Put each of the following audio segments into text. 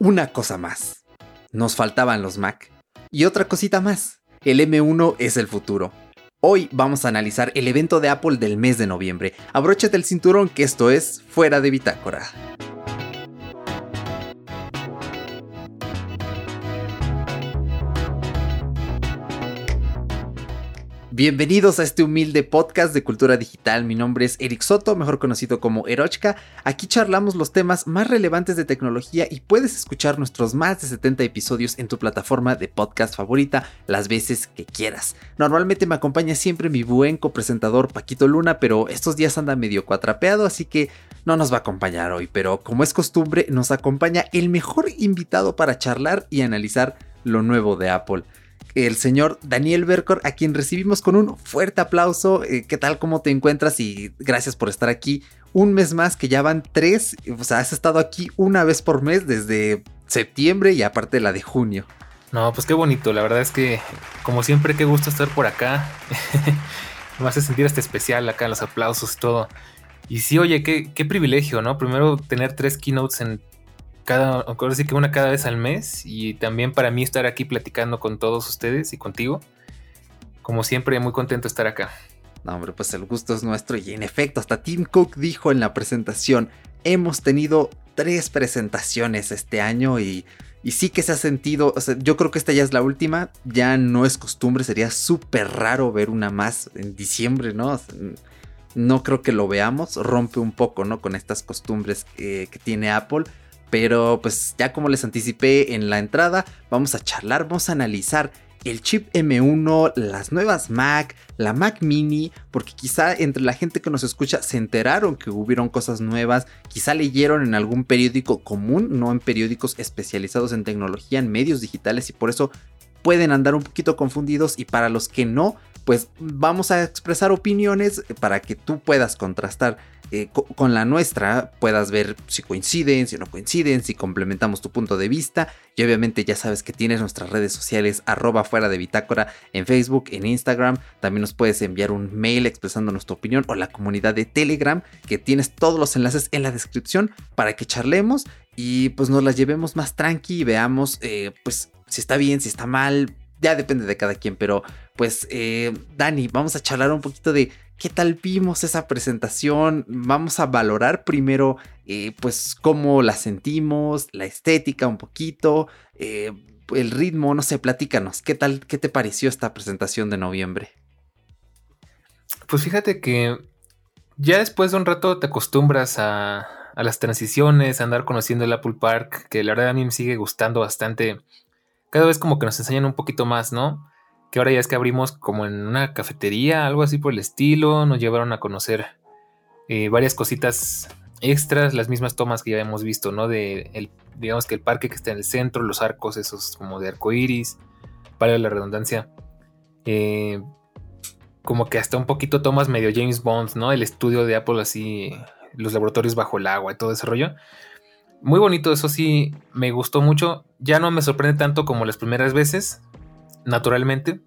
una cosa más. Nos faltaban los Mac. Y otra cosita más. El M1 es el futuro. Hoy vamos a analizar el evento de Apple del mes de noviembre. Abróchate el cinturón que esto es Fuera de Bitácora. Bienvenidos a este humilde podcast de cultura digital. Mi nombre es Eric Soto, mejor conocido como Erochka. Aquí charlamos los temas más relevantes de tecnología y puedes escuchar nuestros más de 70 episodios en tu plataforma de podcast favorita las veces que quieras. Normalmente me acompaña siempre mi buen copresentador Paquito Luna, pero estos días anda medio cuatrapeado, así que no nos va a acompañar hoy. Pero como es costumbre, nos acompaña el mejor invitado para charlar y analizar lo nuevo de Apple el señor Daniel Bercor, a quien recibimos con un fuerte aplauso. Eh, ¿Qué tal? ¿Cómo te encuentras? Y gracias por estar aquí un mes más, que ya van tres. O sea, has estado aquí una vez por mes desde septiembre y aparte la de junio. No, pues qué bonito. La verdad es que, como siempre, qué gusto estar por acá. Me hace sentir este especial acá, los aplausos y todo. Y sí, oye, qué, qué privilegio, ¿no? Primero tener tres keynotes en cada, sí que una cada vez al mes y también para mí estar aquí platicando con todos ustedes y contigo. Como siempre, muy contento de estar acá. No, hombre, pues el gusto es nuestro y en efecto, hasta Tim Cook dijo en la presentación, hemos tenido tres presentaciones este año y, y sí que se ha sentido, yo creo que esta ya es la última, ya no es costumbre, sería súper raro ver una más en diciembre, ¿no? no creo que lo veamos, rompe un poco, ¿no? Con estas costumbres que tiene Apple. Pero pues ya como les anticipé en la entrada, vamos a charlar, vamos a analizar el chip M1, las nuevas Mac, la Mac mini, porque quizá entre la gente que nos escucha se enteraron que hubieron cosas nuevas, quizá leyeron en algún periódico común, no en periódicos especializados en tecnología, en medios digitales y por eso pueden andar un poquito confundidos y para los que no, pues vamos a expresar opiniones para que tú puedas contrastar eh, con la nuestra, puedas ver si coinciden, si no coinciden, si complementamos tu punto de vista. Y obviamente ya sabes que tienes nuestras redes sociales arroba fuera de bitácora en Facebook, en Instagram. También nos puedes enviar un mail expresando nuestra opinión o la comunidad de Telegram, que tienes todos los enlaces en la descripción para que charlemos y pues nos las llevemos más tranqui y veamos eh, pues si está bien, si está mal, ya depende de cada quien, pero pues eh, Dani, vamos a charlar un poquito de qué tal vimos esa presentación, vamos a valorar primero eh, pues cómo la sentimos, la estética un poquito, eh, el ritmo, no sé, platícanos, ¿qué tal, qué te pareció esta presentación de noviembre? Pues fíjate que ya después de un rato te acostumbras a, a las transiciones, a andar conociendo el Apple Park, que la verdad a mí me sigue gustando bastante cada vez como que nos enseñan un poquito más, ¿no? Que ahora ya es que abrimos como en una cafetería, algo así por el estilo, nos llevaron a conocer eh, varias cositas extras, las mismas tomas que ya hemos visto, ¿no? De el, digamos que el parque que está en el centro, los arcos esos como de arco iris, para la redundancia. Eh, como que hasta un poquito tomas medio James Bond, ¿no? El estudio de Apple así, los laboratorios bajo el agua y todo ese rollo muy bonito, eso sí, me gustó mucho. Ya no me sorprende tanto como las primeras veces, naturalmente.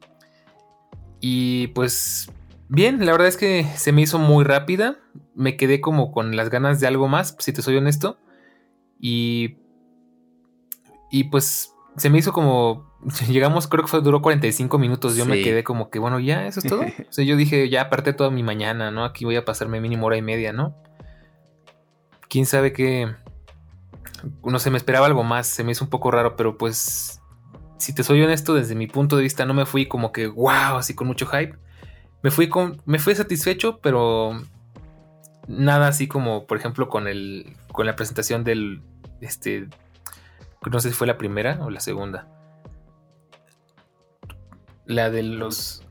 Y pues bien, la verdad es que se me hizo muy rápida. Me quedé como con las ganas de algo más, si te soy honesto. Y... Y pues se me hizo como... Llegamos, creo que fue, duró 45 minutos. Yo me quedé como que, bueno, ya, eso es todo. o sea, yo dije, ya aparte toda mi mañana, ¿no? Aquí voy a pasarme mínimo hora y media, ¿no? Quién sabe qué no sé, me esperaba algo más, se me hizo un poco raro, pero pues, si te soy honesto, desde mi punto de vista no me fui como que, wow, así con mucho hype. Me fui, con, me fui satisfecho, pero nada así como, por ejemplo, con, el, con la presentación del, este, no sé si fue la primera o la segunda. La de los...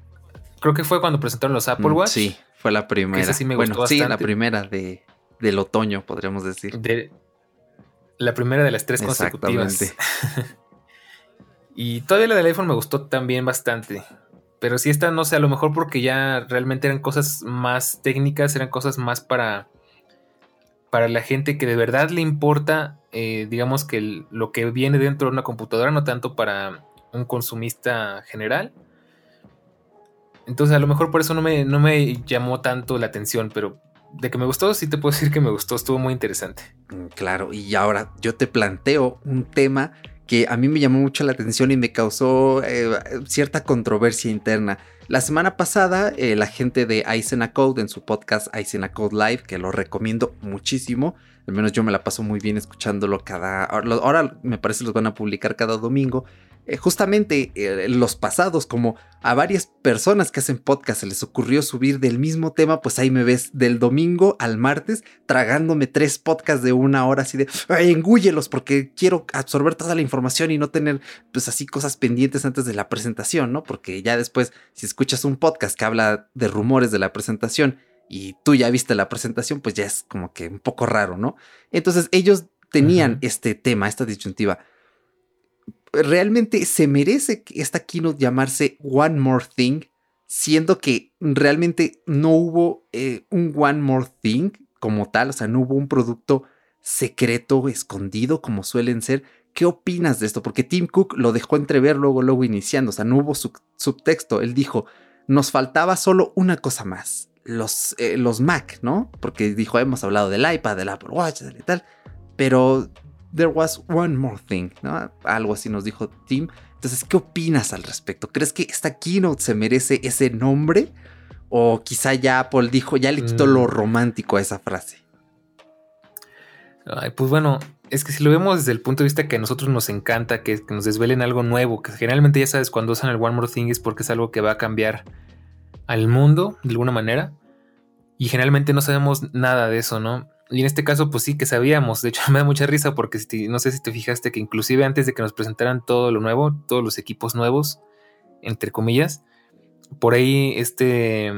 Creo que fue cuando presentaron los Apple mm, Watch. Sí, fue la primera. sí me bueno, sí, la primera de, del otoño, podríamos decir. De, la primera de las tres consecutivas. y todavía la del iPhone me gustó también bastante. Pero si esta, no sé, a lo mejor porque ya realmente eran cosas más técnicas, eran cosas más para, para la gente que de verdad le importa, eh, digamos que lo que viene dentro de una computadora, no tanto para un consumista general. Entonces a lo mejor por eso no me, no me llamó tanto la atención, pero de que me gustó, sí te puedo decir que me gustó, estuvo muy interesante. Mm, claro, y ahora yo te planteo un tema que a mí me llamó mucho la atención y me causó eh, cierta controversia interna. La semana pasada, eh, la gente de Aisena Code en su podcast Aisena Code Live, que lo recomiendo muchísimo, al menos yo me la paso muy bien escuchándolo cada... Ahora me parece los van a publicar cada domingo. Eh, justamente eh, los pasados, como a varias personas que hacen podcast se les ocurrió subir del mismo tema, pues ahí me ves del domingo al martes tragándome tres podcasts de una hora así de, engúyelos porque quiero absorber toda la información y no tener pues así cosas pendientes antes de la presentación, ¿no? Porque ya después, si escuchas un podcast que habla de rumores de la presentación y tú ya viste la presentación, pues ya es como que un poco raro, ¿no? Entonces ellos tenían este tema, esta disyuntiva realmente se merece esta keynote llamarse One More Thing, siendo que realmente no hubo eh, un One More Thing como tal, o sea, no hubo un producto secreto, escondido, como suelen ser. ¿Qué opinas de esto? Porque Tim Cook lo dejó entrever luego, luego iniciando, o sea, no hubo subtexto. Él dijo, nos faltaba solo una cosa más, los, eh, los Mac, ¿no? Porque dijo, hemos hablado del iPad, del Apple Watch, y tal, pero there was one more thing, ¿no? Algo así nos dijo Tim. Entonces, ¿qué opinas al respecto? ¿Crees que esta keynote se merece ese nombre? O quizá ya Apple dijo, ya le quitó lo mm. romántico a esa frase. Ay, pues bueno, es que si lo vemos desde el punto de vista que a nosotros nos encanta, que, nos desvelen algo nuevo, que generalmente ya sabes cuando usan el One More Thing es porque es algo que va a cambiar al mundo de alguna manera. Y generalmente no sabemos nada de eso, ¿no? Y en este caso, pues sí que sabíamos. De hecho, me da mucha risa porque no sé si te fijaste que inclusive antes de que nos presentaran todo lo nuevo, todos los equipos nuevos, entre comillas, por ahí este...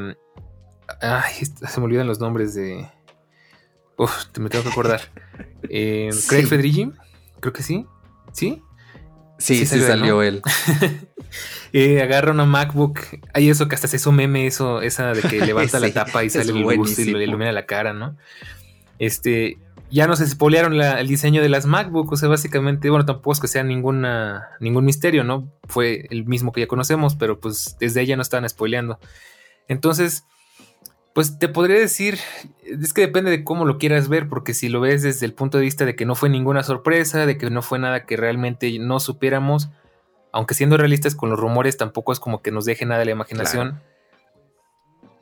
Ay, se me olvidan los nombres de... Uf, te me tengo que acordar. Eh, Craig Federici, creo que sí. ¿Sí? Sí, sí, salió, él. eh, agarra una MacBook. Hay eso que hasta se hizo meme, eso, esa de que levanta la tapa y sale el gusto y le ilumina la cara, ¿no? Este, ya nos spoilearon el diseño de las MacBook, o sea, básicamente, bueno, tampoco es que sea ninguna, ningún misterio, ¿no? Fue el mismo que ya conocemos, pero pues desde ella no estaban spoileando. Entonces, pues te podría decir, es que depende de cómo lo quieras ver, porque si lo ves desde el punto de vista de que no fue ninguna sorpresa, de que no fue nada que realmente no supiéramos, aunque siendo realistas con los rumores, tampoco es como que nos deje nada de la imaginación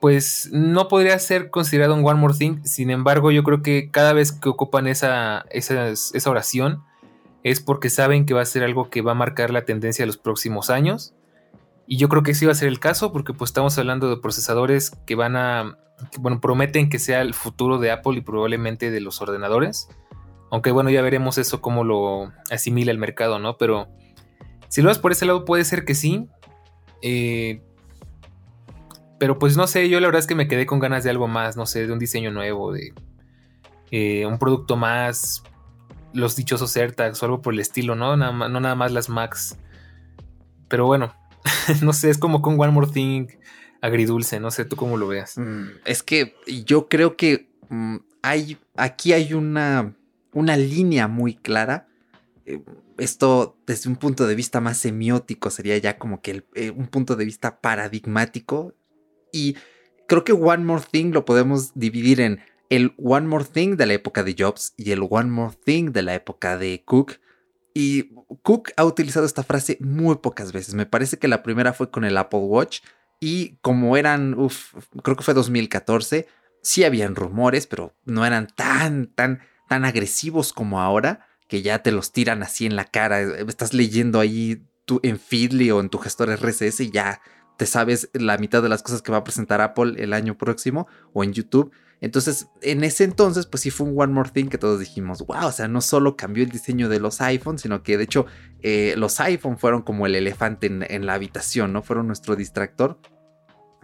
pues no podría ser considerado un One More Thing. Sin embargo, yo creo que cada vez que ocupan esa, esa, oración es porque saben que va a ser algo que va a marcar la tendencia de los próximos años. Y yo creo que sí va a ser el caso porque pues estamos hablando de procesadores que van a, bueno, prometen que sea el futuro de Apple y probablemente de los ordenadores. Aunque bueno, ya veremos eso cómo lo asimila el mercado, ¿no? Pero si lo ves por ese lado puede ser que sí. Eh, pero pues no sé, yo la verdad es que me quedé con ganas de algo más, no sé, de un diseño nuevo, de eh, un producto más, los dichosos AirTags o algo por el estilo, ¿no? Nada, no nada más las Max. Pero bueno, no sé, es como con One More Thing agridulce, no sé tú cómo lo veas. Mm, es que yo creo que mm, hay, aquí hay una, una línea muy clara. Eh, esto desde un punto de vista más semiótico sería ya como que eh, un punto de vista paradigmático y creo que One More Thing lo podemos dividir en el One More Thing de la época de Jobs y el One More Thing de la época de Cook. Y Cook ha utilizado esta frase muy pocas veces. Me parece que la primera fue con el Apple Watch. Y como eran, creo que fue 2014, sí habían rumores, pero no eran tan, tan, tan agresivos como ahora, que ya te los tiran así en la cara. Estás leyendo ahí tú en Feedly o en tu gestor RSS y ya te sabes la mitad de las cosas que va a presentar Apple el año próximo o en YouTube. Entonces, en ese entonces, pues sí fue un One More Thing que todos dijimos, wow, o sea, no solo cambió el diseño de los iPhones, sino que de hecho eh, los iPhones fueron como el elefante en, la habitación, ¿no? Fueron nuestro distractor.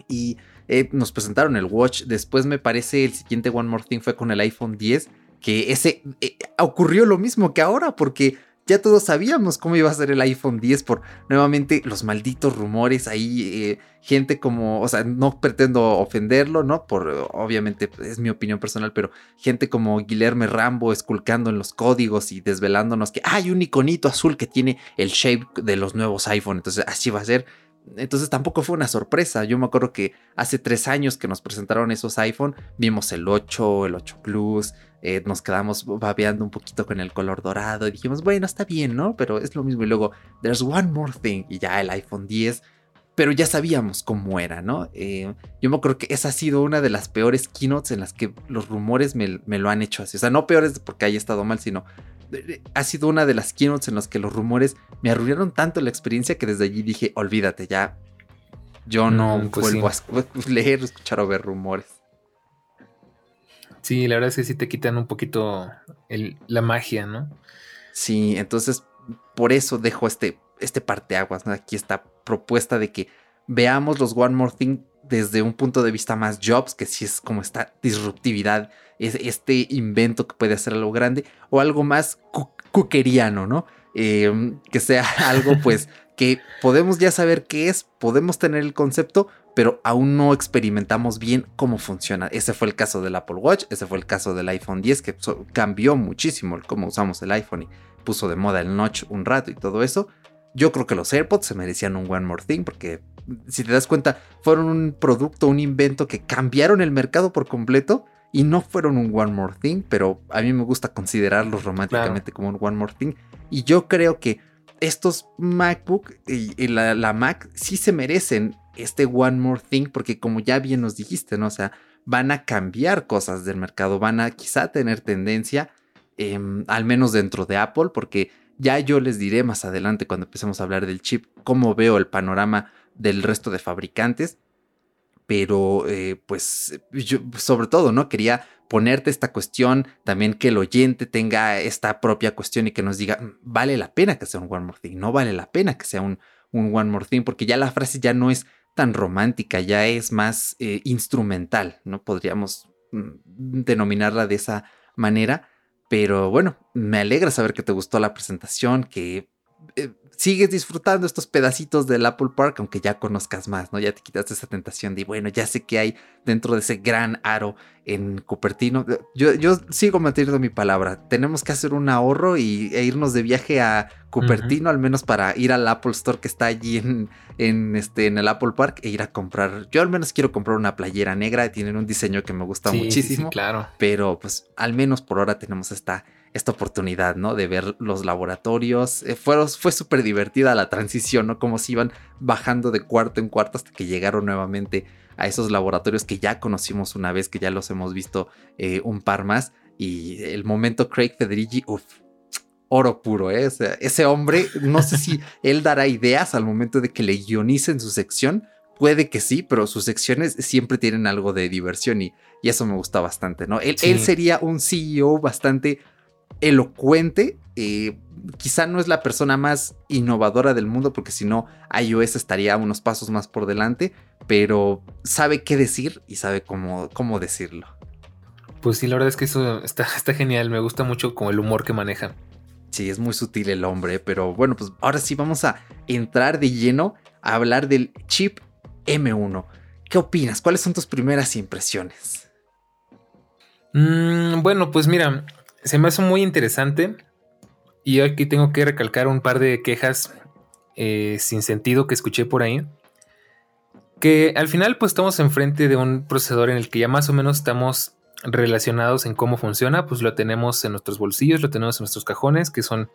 Y eh, nos presentaron el Watch. Después me parece el siguiente One More Thing fue con el iPhone 10, que ese eh, ocurrió lo mismo que ahora, porque ya todos sabíamos cómo iba a ser el iPhone 10 por nuevamente los malditos rumores ahí, eh, gente como, o sea, no pretendo ofenderlo, ¿no? Por, obviamente es mi opinión personal, pero gente como Guillermo Rambo esculcando en los códigos y desvelándonos que hay un iconito azul que tiene el shape de los nuevos iPhone, entonces así va a ser. Entonces tampoco fue una sorpresa. Yo me acuerdo que hace tres años que nos presentaron esos iPhone, vimos el 8, el 8 Plus, eh, nos quedamos babeando un poquito con el color dorado y dijimos, bueno, está bien, ¿no? Pero es lo mismo. Y luego, there's one more thing. Y ya el iPhone 10 pero ya sabíamos cómo era, ¿no? Eh, yo me acuerdo que esa ha sido una de las peores keynotes en las que los rumores me, lo han hecho así. O sea, no peores porque haya estado mal, sino ha sido una de las keynotes en las que los rumores me arruinaron tanto la experiencia que desde allí dije, olvídate, ya yo no mm, pues vuelvo a leer, escuchar o ver rumores. Sí, la verdad es que sí te quitan un poquito la magia, ¿no? Sí, entonces por eso dejo este este parteaguas, ¿no? Aquí esta propuesta de que veamos los One More Thing desde un punto de vista más Jobs, que si es como esta disruptividad, es este invento que puede hacer algo grande, o algo más cuqueriano, ¿no? Em, que sea algo pues que podemos ya saber qué es, podemos tener el concepto, pero aún no experimentamos bien cómo funciona. Ese fue el caso del Apple Watch, ese fue el caso del iPhone 10, que cambió muchísimo cómo usamos el iPhone y puso de moda el notch un rato y todo eso. Yo creo que los AirPods se merecían un One More Thing porque si te das cuenta fueron un producto, un invento que cambiaron el mercado por completo y no fueron un One More Thing, pero a mí me gusta considerarlos románticamente como un One More Thing. Y yo creo que estos MacBook y, la, Mac sí se merecen este One More Thing porque como ya bien nos dijiste, ¿no? O sea, van a cambiar cosas del mercado, van a quizá tener tendencia, em, al menos dentro de Apple, porque ya yo les diré más adelante cuando empecemos a hablar del chip cómo veo el panorama del resto de fabricantes. Pero eh, pues yo sobre todo, ¿no? Quería ponerte esta cuestión, también que el oyente tenga esta propia cuestión y que nos diga, mm, vale la pena que sea un One More Thing, no vale la pena que sea un, One More Thing, porque ya la frase ya no es tan romántica, ya es más eh, instrumental, ¿no? Podríamos mm, denominarla de esa manera. Pero bueno, me alegra saber que te gustó la presentación, que sigues disfrutando estos pedacitos del Apple Park, aunque ya conozcas más, ¿no? Ya te quitaste esa tentación de, bueno, ya sé que hay dentro de ese gran aro en Cupertino. Yo, yo sigo manteniendo mi palabra. Tenemos que hacer un ahorro y, e irnos de viaje a Cupertino, al menos para ir al Apple Store que está allí en, en, este, en el Apple Park e ir a comprar. Yo al menos quiero comprar una playera negra. Tienen un diseño que me gusta muchísimo. claro. Pero pues al menos por ahora tenemos esta esta oportunidad, ¿no? De ver los laboratorios. Eh, fue fue súper divertida la transición, ¿no? Como se iban bajando de cuarto en cuarto hasta que llegaron nuevamente a esos laboratorios que ya conocimos una vez, que ya los hemos visto eh, un par más. Y el momento Craig Federici, uff, oro puro, ¿eh? ese hombre, no sé si él dará ideas al momento de que le guionicen su sección. Puede que sí, pero sus secciones siempre tienen algo de diversión y, y eso me gusta bastante, ¿no? Él, él sería un CEO bastante elocuente. Eh, quizá no es la persona más innovadora del mundo, porque si no, iOS estaría unos pasos más por delante, pero sabe qué decir y sabe cómo, cómo decirlo. Pues sí, la verdad es que eso está, está genial. Me gusta mucho como el humor que maneja. Sí, es muy sutil el hombre, pero bueno, pues ahora sí vamos a entrar de lleno a hablar del chip M1. ¿Qué opinas? ¿Cuáles son tus primeras impresiones? Mm, bueno, pues mira, se me hace muy interesante. Y aquí tengo que recalcar un par de quejas eh, sin sentido que escuché por ahí. Que al final pues estamos enfrente de un procesador en el que ya más o menos estamos relacionados en cómo funciona. Pues lo tenemos en nuestros bolsillos, lo tenemos en nuestros cajones, que son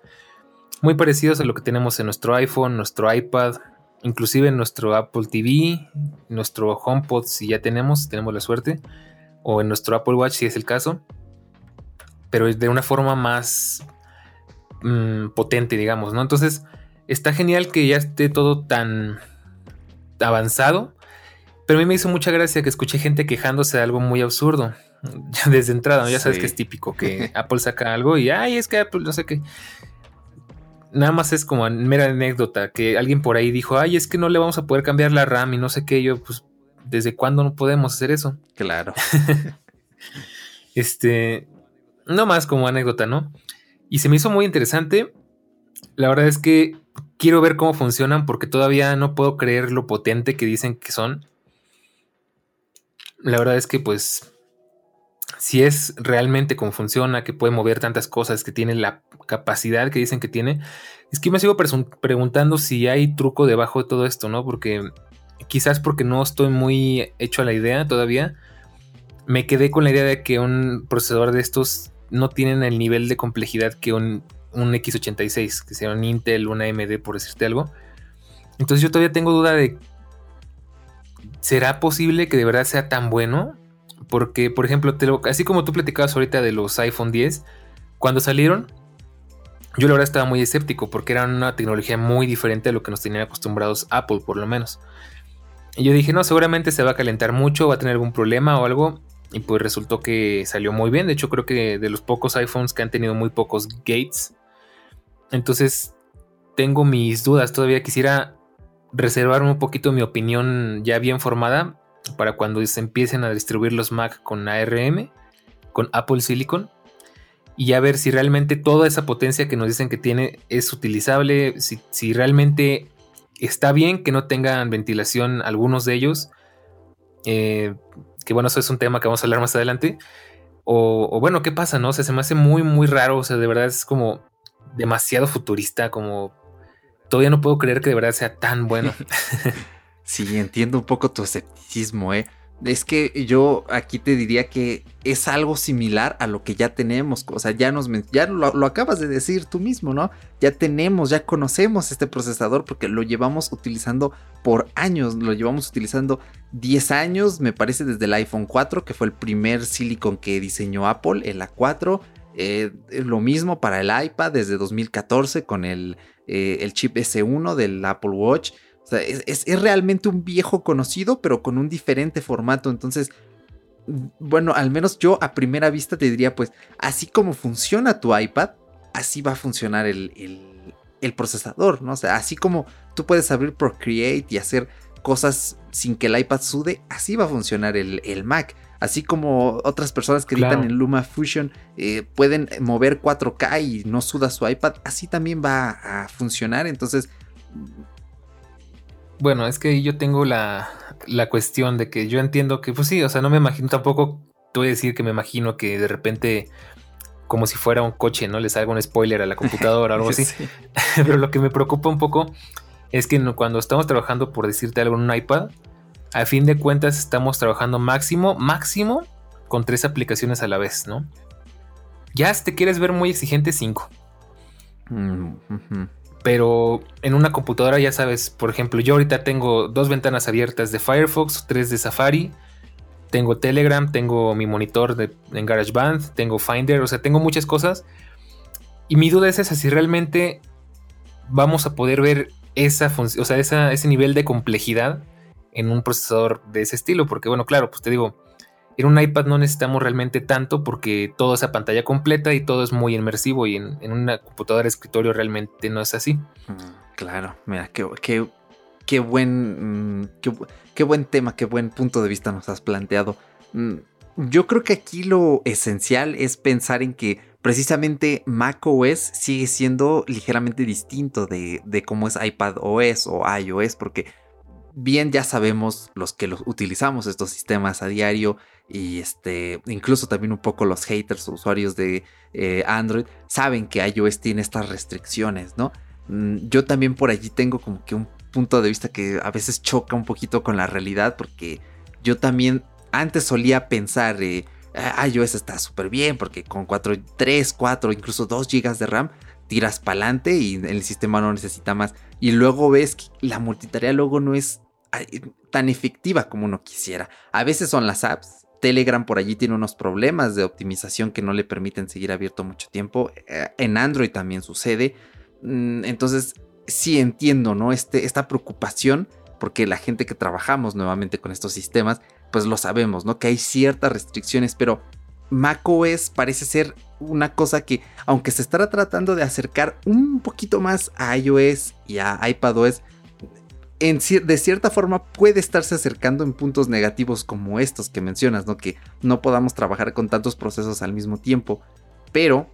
muy parecidos a lo que tenemos en nuestro iPhone, nuestro iPad, inclusive en nuestro Apple TV, nuestro HomePod si ya tenemos, tenemos la suerte, o en nuestro Apple Watch si es el caso pero de una forma más mm, potente, digamos, ¿no? Entonces, está genial que ya esté todo tan avanzado, pero a mí me hizo mucha gracia que escuché gente quejándose de algo muy absurdo. Ya desde entrada, ya sabes que es típico que Apple saca algo y, ay, es que Apple no sé qué. Nada más es como mera anécdota que alguien por ahí dijo, ay, es que no le vamos a poder cambiar la RAM y no sé qué. Yo, pues, ¿desde cuándo no podemos hacer eso? Claro. este, no más como anécdota, ¿no? Y se me hizo muy interesante. La verdad es que quiero ver cómo funcionan porque todavía no puedo creer lo potente que dicen que son. La verdad es que pues si es realmente como funciona, que puede mover tantas cosas, que tiene la capacidad que dicen que tiene, es que me sigo preguntando si hay truco debajo de todo esto, ¿no? Porque quizás porque no estoy muy hecho a la idea todavía, me quedé con la idea de que un procesador de estos no tienen el nivel de complejidad que un, un X86, que sea un Intel, una AMD, por decirte algo. Entonces yo todavía tengo duda de, ¿será posible que de verdad sea tan bueno? Porque, por ejemplo, así como tú platicabas ahorita de los iPhone 10, cuando salieron, yo la verdad estaba muy escéptico porque era una tecnología muy diferente a lo que nos tenían acostumbrados Apple, por lo menos. Y yo dije, no, seguramente se va a calentar mucho, va a tener algún problema o algo. Y pues resultó que salió muy bien. De hecho, creo que de los pocos iPhones que han tenido muy pocos gates. Entonces, tengo mis dudas. Todavía quisiera reservarme un poquito mi opinión ya bien formada para cuando se empiecen a distribuir los Mac con ARM, con Apple Silicon. Y ya ver si realmente toda esa potencia que nos dicen que tiene es utilizable, si, si realmente está bien que no tengan ventilación algunos de ellos. Eh, que bueno, eso es un tema que vamos a hablar más adelante. O, bueno, ¿qué pasa? No o se me hace muy, muy raro. O sea, de verdad es como demasiado futurista, como todavía no puedo creer que de verdad sea tan bueno. sí, entiendo un poco tu escepticismo, ¿eh? Es que yo aquí te diría que es algo similar a lo que ya tenemos. O sea, ya nos ya lo, acabas de decir tú mismo, ¿no? Ya tenemos, ya conocemos este procesador porque lo llevamos utilizando por años. Lo llevamos utilizando 10 años, me parece, desde el iPhone 4, que fue el primer silicon que diseñó Apple, el A4. Eh, lo mismo para el iPad desde 2014 con el, eh, el chip S1 del Apple Watch es, realmente un viejo conocido, pero con un diferente formato. Entonces, bueno, al menos yo a primera vista te diría, pues, así como funciona tu iPad, así va a funcionar el, procesador, ¿no? O sea, así como tú puedes abrir Procreate y hacer cosas sin que el iPad sude, así va a funcionar el, Mac. Así como otras personas que editan en Luma Fusion eh, pueden mover 4K y no suda su iPad, así también va a funcionar. Entonces, bueno, es que yo tengo la, la cuestión de que yo entiendo que, pues sí, o sea, no me imagino tampoco, te voy a decir que me imagino que de repente, como si fuera un coche, ¿no? Le salga un spoiler a la computadora o algo así. Pero lo que me preocupa un poco es que cuando estamos trabajando, por decirte algo, en un iPad, a fin de cuentas estamos trabajando máximo, máximo con tres aplicaciones a la vez, ¿no? Ya si te quieres ver muy exigente, cinco. Mm, pero en una computadora ya sabes, por ejemplo, yo ahorita tengo dos ventanas abiertas de Firefox, tres de Safari, tengo Telegram, tengo mi monitor de, en GarageBand, tengo Finder, o sea, tengo muchas cosas. Y mi duda es esa, si realmente vamos a poder ver esa o sea, ese nivel de complejidad en un procesador de ese estilo, porque bueno, claro, pues te digo, en un iPad no necesitamos realmente tanto porque todo esa pantalla completa y todo es muy inmersivo y en, una computadora escritorio realmente no es así. Mm, claro, mira, qué, qué, buen, mm, qué, buen tema, qué buen punto de vista nos has planteado. Mm, yo creo que aquí lo esencial es pensar en que precisamente macOS sigue siendo ligeramente distinto de, de cómo es iPad OS o iOS, porque bien ya sabemos los que los utilizamos estos sistemas a diario y este incluso también un poco los haters usuarios de eh, Android saben que iOS tiene estas restricciones, ¿no? Mm, yo también por allí tengo como que un punto de vista que a veces choca un poquito con la realidad porque yo también antes solía pensar eh, iOS está súper bien porque con 4, 3, 4, incluso 2 GB de RAM tiras para adelante y el sistema no necesita más. Y luego ves que la multitarea luego no es tan efectiva como uno quisiera. A veces son las apps. Telegram por allí tiene unos problemas de optimización que no le permiten seguir abierto mucho tiempo. Eh, en Android también sucede. Mm, entonces, sí entiendo, ¿no? Este, esta preocupación, porque la gente que trabajamos nuevamente con estos sistemas, pues lo sabemos, ¿no? Que hay ciertas restricciones, pero macOS parece ser una cosa que, aunque se estará tratando de acercar un poquito más a iOS y a iPadOS, de cierta forma puede estarse acercando en puntos negativos como estos que mencionas, ¿no? Que no podamos trabajar con tantos procesos al mismo tiempo. Pero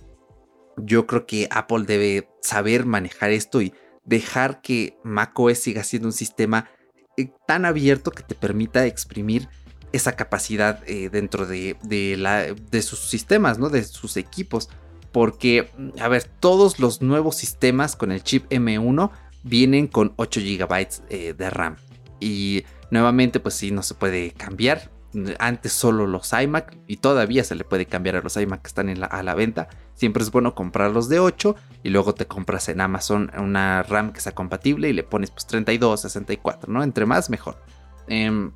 yo creo que Apple debe saber manejar esto y dejar que macOS siga siendo un sistema eh, tan abierto que te permita exprimir esa capacidad eh, dentro de, la, de sus sistemas, ¿no? De sus equipos. Porque, a ver, todos los nuevos sistemas con el chip M1 vienen con 8 GB eh, de RAM. Y nuevamente, pues sí, no se puede cambiar. Antes solo los iMac y todavía se le puede cambiar a los iMac que están a la venta. Siempre es bueno comprarlos de 8 y luego te compras en Amazon una RAM que sea compatible y le pones pues 32, 64, ¿no? Entre más mejor. Em,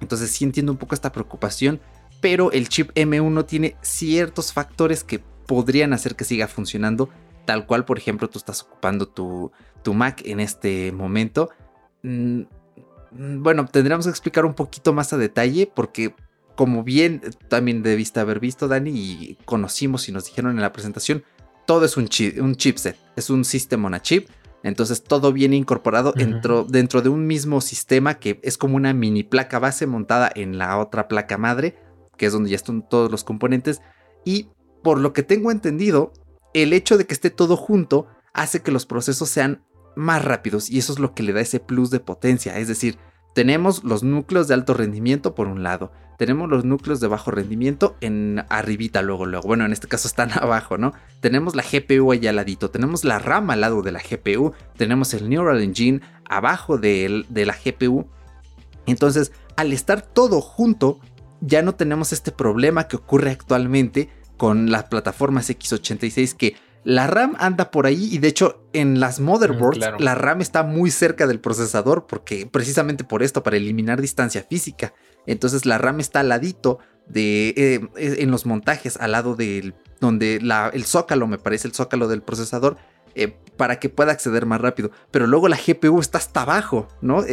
entonces sí entiendo un poco esta preocupación, pero el chip M1 tiene ciertos factores que podrían hacer que siga funcionando tal cual, por ejemplo, tú estás ocupando tu, tu Mac en este momento. Mm, mm, bueno, tendríamos que explicar un poquito más a detalle porque como bien también debiste haber visto, Dani, y conocimos y nos dijeron en la presentación, todo es un, un chipset, es un sistema on a chip. Entonces todo viene incorporado dentro, dentro, de un mismo sistema que es como una mini placa base montada en la otra placa madre, que es donde ya están todos los componentes. Y por lo que tengo entendido, el hecho de que esté todo junto hace que los procesos sean más rápidos y eso es lo que le da ese plus de potencia. Es decir, tenemos los núcleos de alto rendimiento por un lado, tenemos los núcleos de bajo rendimiento en arribita luego, luego. Bueno, en este caso están abajo, ¿no? Tenemos la GPU allá al ladito, tenemos la RAM al lado de la GPU, tenemos el Neural Engine abajo de, de la GPU. Entonces, al estar todo junto, ya no tenemos este problema que ocurre actualmente con las plataformas x86 que la RAM anda por ahí y de hecho en las motherboards mm, la RAM está muy cerca del procesador porque precisamente por esto, para eliminar distancia física. Entonces la RAM está al ladito de, eh, eh, en los montajes, al lado del, donde la, el zócalo, me parece el zócalo del procesador, eh, para que pueda acceder más rápido. Pero luego la GPU está hasta abajo, ¿no?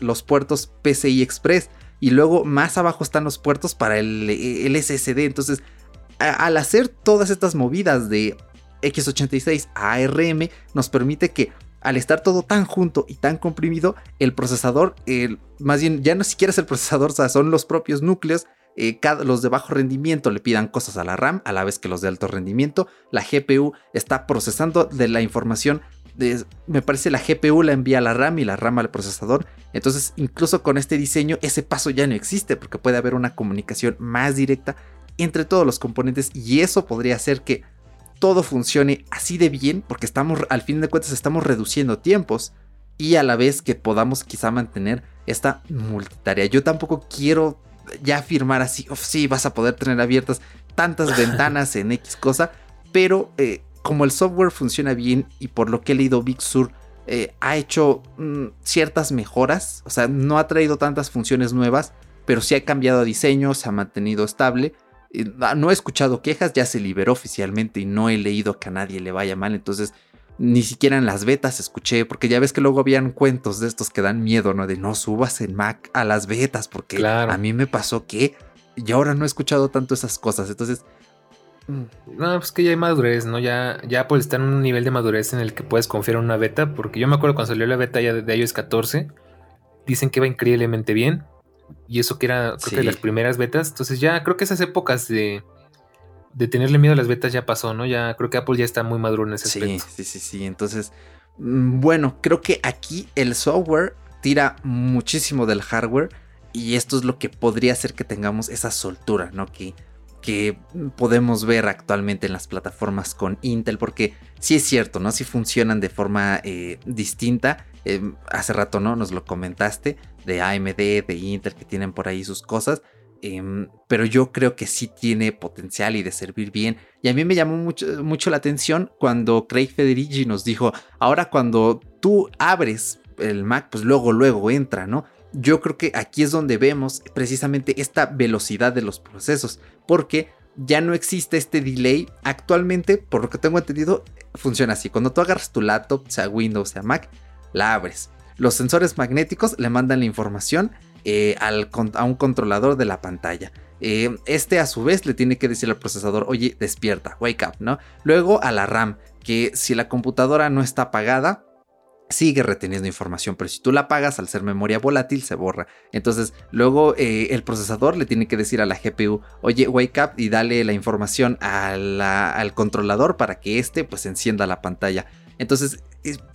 los puertos PCI Express. Y luego más abajo están los puertos para el, el SSD. Entonces, al hacer todas estas movidas de X86 ARM nos permite que al estar todo tan junto y tan comprimido, el procesador, más bien ya no siquiera es el procesador, son los propios núcleos. Eh, los de bajo rendimiento le pidan cosas a la RAM, a la vez que los de alto rendimiento. La GPU está procesando de la información. me parece la GPU la envía a la RAM y la RAM al procesador. Entonces, incluso con este diseño, ese paso ya no existe porque puede haber una comunicación más directa entre todos los componentes y eso podría hacer que todo funcione así de bien, porque estamos, al fin de cuentas, estamos reduciendo tiempos y a la vez que podamos quizá mantener esta multitarea. Yo tampoco quiero ya afirmar así, oh, sí, vas a poder tener abiertas tantas ventanas en X cosa, pero eh, como el software funciona bien y por lo que he leído Big Sur eh, ha hecho mm, ciertas mejoras, o sea, no ha traído tantas funciones nuevas, pero sí ha cambiado diseño, se ha mantenido estable no he escuchado quejas, ya se liberó oficialmente y no he leído que a nadie le vaya mal, entonces ni siquiera en las betas escuché, porque ya ves que luego habían cuentos de estos que dan miedo, ¿no? De no subas en Mac a las betas, porque a mí me pasó que y ahora no he escuchado tanto esas cosas, entonces... Mm. No, pues que ya hay madurez, ¿no? Ya, ya pues está en un nivel de madurez en el que puedes confiar en una beta, porque yo me acuerdo cuando salió la beta ya de iOS 14, dicen que va increíblemente bien, y eso que era, creo que las primeras betas. Entonces ya creo que esas épocas de, de tenerle miedo a las betas ya pasó, ¿no? Ya creo que Apple ya está muy maduro en ese sí, Sí, sí, sí. Entonces, mm, bueno, creo que aquí el software tira muchísimo del hardware. Y esto es lo que podría hacer que tengamos esa soltura, ¿no? Que, que podemos ver actualmente en las plataformas con Intel. Porque sí es cierto, ¿no? Sí funcionan de forma eh, distinta. Em, hace rato, ¿no? Nos lo comentaste de AMD, de Intel, que tienen por ahí sus cosas. Em, pero yo creo que sí tiene potencial y de servir bien. Y a mí me llamó mucho, mucho la atención cuando Craig Federici nos dijo, ahora cuando tú abres el Mac, pues luego, luego entra, ¿no? Yo creo que aquí es donde vemos precisamente esta velocidad de los procesos, porque ya no existe este delay. Actualmente, por lo que tengo entendido, funciona así. Cuando tú agarras tu laptop, sea Windows, sea Mac, la abres. Los sensores magnéticos le mandan la información eh, a un controlador de la pantalla. Eh, este a su vez le tiene que decir al procesador, oye, despierta, wake up, ¿no? Luego a la RAM, que si la computadora no está apagada, sigue reteniendo información, pero si tú la apagas al ser memoria volátil se borra. Entonces luego eh, el procesador le tiene que decir a la GPU, oye, wake up y dale la información al controlador para que éste pues encienda la pantalla. Entonces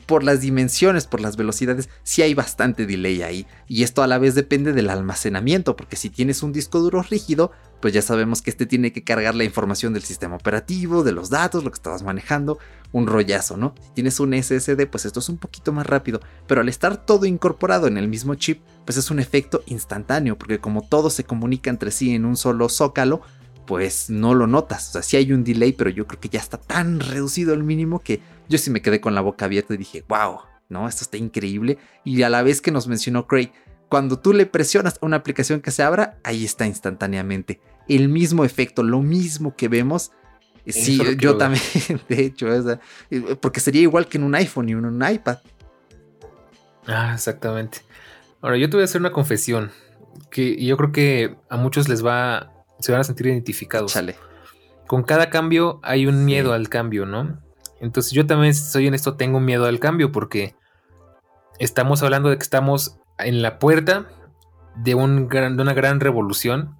por las dimensiones, por las velocidades, sí hay bastante delay ahí. Y esto a la vez depende del almacenamiento, porque si tienes un disco duro rígido, pues ya sabemos que este tiene que cargar la información del sistema operativo, de los datos, lo que estabas manejando, un rollazo, ¿no? Si tienes un SSD, pues esto es un poquito más rápido, pero al estar todo incorporado en el mismo chip, pues es un efecto instantáneo, porque como todo se comunica entre sí en un solo zócalo, pues no lo notas. O sea, sí hay un delay, pero yo creo que ya está tan reducido al mínimo que yo sí me quedé con la boca abierta y dije, wow, ¿no? Esto está increíble. Y a la vez que nos mencionó Craig, cuando tú le presionas a una aplicación que se abra, ahí está instantáneamente. El mismo efecto, lo mismo que vemos. Sí, yo también, de hecho, porque sería igual que en un iPhone y en un iPad. Ah, exactamente. Ahora, yo te voy a hacer una confesión que yo creo que a muchos les va, se van a sentir identificados. Chale. Con cada cambio hay un miedo al cambio, ¿no? Entonces yo también soy en esto, tengo miedo al cambio porque estamos hablando de que estamos en la puerta de, un gran, de una gran revolución.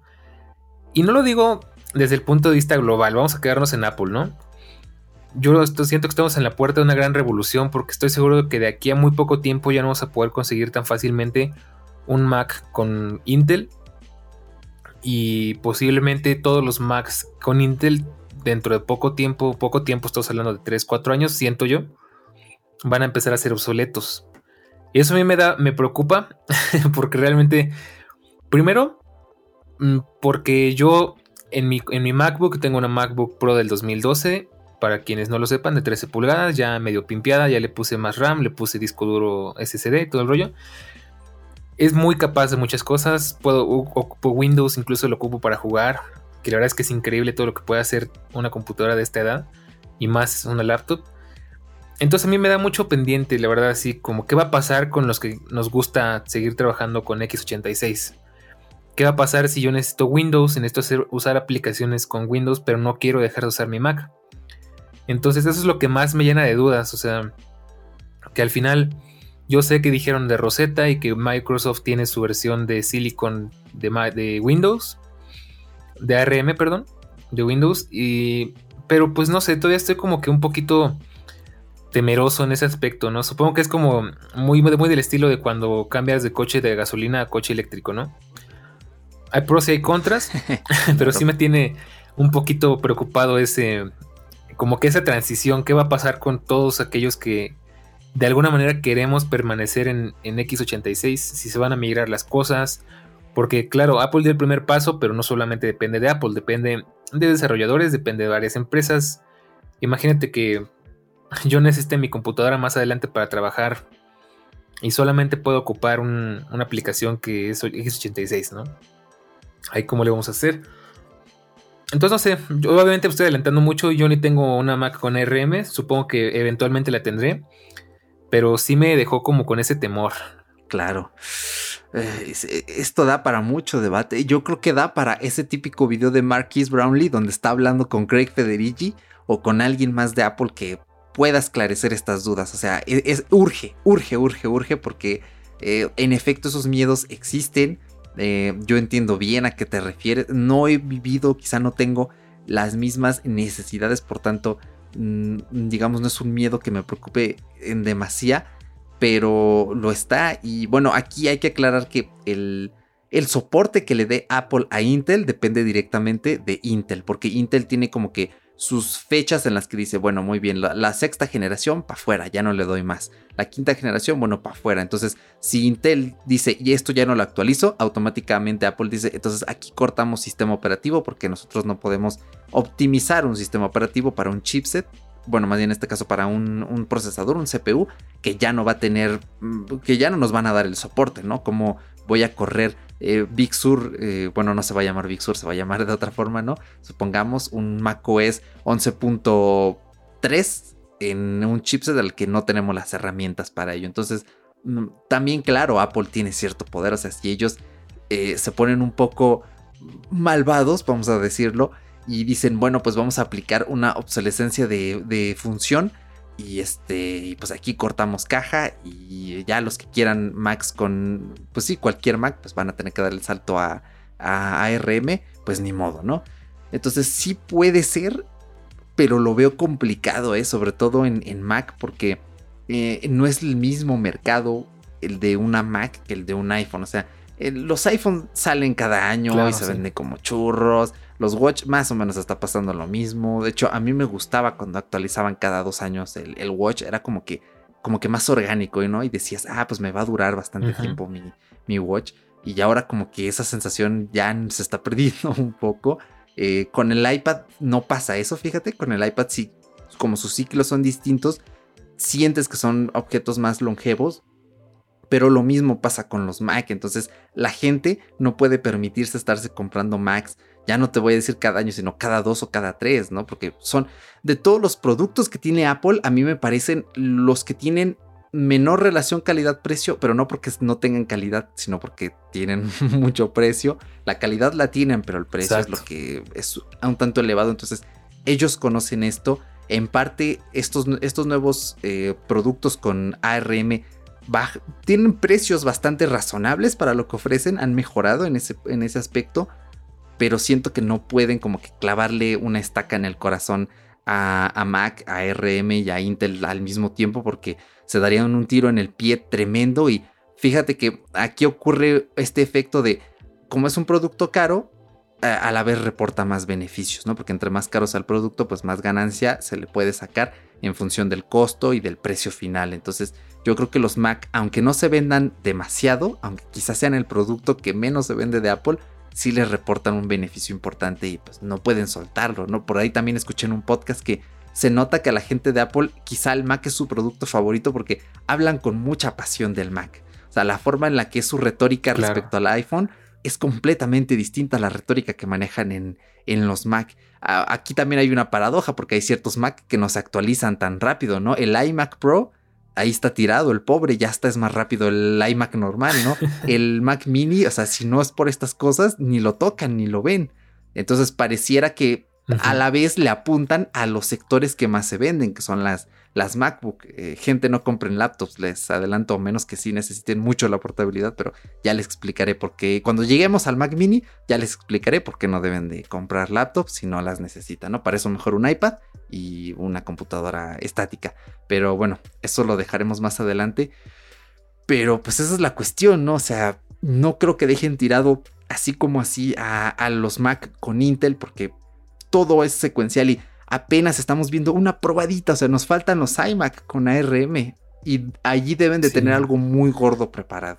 Y no lo digo desde el punto de vista global, vamos a quedarnos en Apple, ¿no? Yo siento que estamos en la puerta de una gran revolución porque estoy seguro de que de aquí a muy poco tiempo ya no vamos a poder conseguir tan fácilmente un Mac con Intel. Y posiblemente todos los Macs con Intel dentro de poco tiempo, poco tiempo, estamos hablando de 3, 4 años, siento yo, van a empezar a ser obsoletos. Y eso a mí me da, me preocupa, porque realmente, primero, mm, porque yo en mi, en mi MacBook tengo una MacBook Pro del 2012, para quienes no lo sepan, de 13 pulgadas, ya medio pimpeada, ya le puse más RAM, le puse disco duro SSD todo el rollo. Es muy capaz de muchas cosas, puedo ocupo Windows, incluso lo ocupo para jugar, que la verdad es que es increíble todo lo que puede hacer una computadora de esta edad y más una laptop. Entonces a mí me da mucho pendiente, la verdad, así como qué va a pasar con los que nos gusta seguir trabajando con x86. ¿Qué va a pasar si yo necesito Windows, necesito hacer, usar aplicaciones con Windows, pero no quiero dejar de usar mi Mac? Entonces eso es lo que más me llena de dudas, o sea, que al final yo sé que dijeron de Rosetta y que Microsoft tiene su versión de Silicon de, de Windows, de ARM, perdón, de Windows. Y, pero pues no sé, todavía estoy como que un poquito temeroso en ese aspecto, ¿no? Supongo que es como muy, muy del estilo de cuando cambias de coche de gasolina a coche eléctrico, ¿no? Hay pros y hay contras, pero sí me tiene un poquito preocupado ese, como que esa transición, ¿qué va a pasar con todos aquellos que de alguna manera queremos permanecer en, en X86? Si se van a migrar las cosas, porque claro, Apple dio el primer paso, pero no solamente depende de Apple, depende de desarrolladores, depende de varias empresas. Imagínate que yo necesite mi computadora más adelante para trabajar y solamente puedo ocupar una aplicación que es X86, ¿no? Ahí cómo le vamos a hacer. Entonces no sé, obviamente estoy adelantando mucho, yo ni tengo una Mac con ARM, supongo que eventualmente la tendré, pero sí me dejó como con ese temor. Claro. Eh, eh, esto da para mucho debate. Yo creo que da para ese típico video de Marquis Brownlee donde está hablando con Craig Federici o con alguien más de Apple que pueda esclarecer estas dudas. O sea, e, es, urge, urge, urge, urge porque eh, en efecto esos miedos existen. yo entiendo bien a qué te refieres. No he vivido, quizá no tengo las mismas necesidades, por tanto, digamos, no es un miedo que me preocupe en demasía pero lo está. Y bueno, aquí hay que aclarar que el, el soporte que le dé Apple a Intel depende directamente de Intel, porque Intel tiene como que sus fechas en las que dice, bueno, muy bien, la, sexta generación para afuera, ya no le doy más. La quinta generación, bueno, para afuera. Entonces, si Intel dice, y esto ya no lo actualizo, automáticamente Apple dice, entonces aquí cortamos sistema operativo porque nosotros no podemos optimizar un sistema operativo para un chipset bueno, más bien en este caso para un, procesador, un CPU, que ya no va a tener, mm, que ya no nos van a dar el soporte, ¿no? Como voy a correr eh, Big Sur, eh, bueno, no se va a llamar Big Sur, se va a llamar de otra forma, ¿no? Supongamos un macOS 11.3 en un chipset al que no tenemos las herramientas para ello. Entonces, mm, también, claro, Apple tiene cierto poder, o sea, si ellos eh, se ponen un poco malvados, vamos a decirlo, y dicen, bueno, pues vamos a aplicar una obsolescencia de, función. Y este, pues aquí cortamos caja y ya los que quieran Macs con, pues sí, cualquier Mac, pues van a tener que dar el salto a, ARM, pues ni modo, ¿no? Entonces sí puede ser, pero lo veo complicado, ¿eh? sobre todo en, en Mac, porque eh, no es el mismo mercado el de una Mac que el de un iPhone. O sea, los iPhones salen cada año y se venden como churros. Los Watch más o menos está pasando lo mismo. De hecho, a mí me gustaba cuando actualizaban cada dos años el, Watch. Era como que, como que más orgánico, ¿no? Y decías, ah, pues me va a durar bastante tiempo mi, mi Watch. Y ahora como que esa sensación ya se está perdiendo un poco. Eh, con el iPad no pasa eso, fíjate. Con el iPad sí, como sus ciclos son distintos, sientes que son objetos más longevos. Pero lo mismo pasa con los Mac. Entonces la gente no puede permitirse estarse comprando Macs. Ya no te voy a decir cada año, sino cada dos o cada tres, ¿no? Porque son de todos los productos que tiene Apple, a mí me parecen los que tienen menor relación calidad-precio, pero no porque no tengan calidad, sino porque tienen mucho precio. La calidad la tienen, pero el precio es lo que es un tanto elevado. Entonces, ellos conocen esto. En parte, estos, estos nuevos eh, productos con ARM tienen precios bastante razonables para lo que ofrecen. Han mejorado en ese, en ese aspecto. Pero siento que no pueden como que clavarle una estaca en el corazón a, Mac, a ARM y a Intel al mismo tiempo porque se darían un tiro en el pie tremendo y fíjate que aquí ocurre este efecto de como es un producto caro, a, la vez reporta más beneficios, ¿no? Porque entre más caro sea el producto, pues más ganancia se le puede sacar en función del costo y del precio final. Entonces, yo creo que los Mac, aunque no se vendan demasiado, aunque quizás sean el producto que menos se vende de Apple, sí les reportan un beneficio importante y pues no pueden soltarlo, ¿no? Por ahí también escuché en un podcast que se nota que a la gente de Apple quizá el Mac es su producto favorito porque hablan con mucha pasión del Mac. O sea, la forma en la que es su retórica respecto al iPhone es completamente distinta a la retórica que manejan en, en los Mac. aquí también hay una paradoja porque hay ciertos Mac que no se actualizan tan rápido, ¿no? El iMac Pro, ahí está tirado, el pobre, ya está es más rápido el iMac normal, ¿no? el Mac mini, o sea, si no es por estas cosas, ni lo tocan, ni lo ven. Entonces pareciera que a la vez le apuntan a los sectores que más se venden, que son las, las MacBook. Eh, gente no compren laptops, les adelanto, menos que sí necesiten mucho la portabilidad, pero ya les explicaré por qué. Cuando lleguemos al Mac Mini, ya les explicaré por qué no deben de comprar laptops si no las necesitan, ¿no? Para eso mejor un iPad y una computadora estática. Pero bueno, eso lo dejaremos más adelante. Pero pues esa es la cuestión, ¿no? O sea, no creo que dejen tirado así como así a, a los Mac con Intel, porque todo es secuencial y apenas estamos viendo una probadita, o sea, nos faltan los iMac con ARM y allí deben de tener algo muy gordo preparado.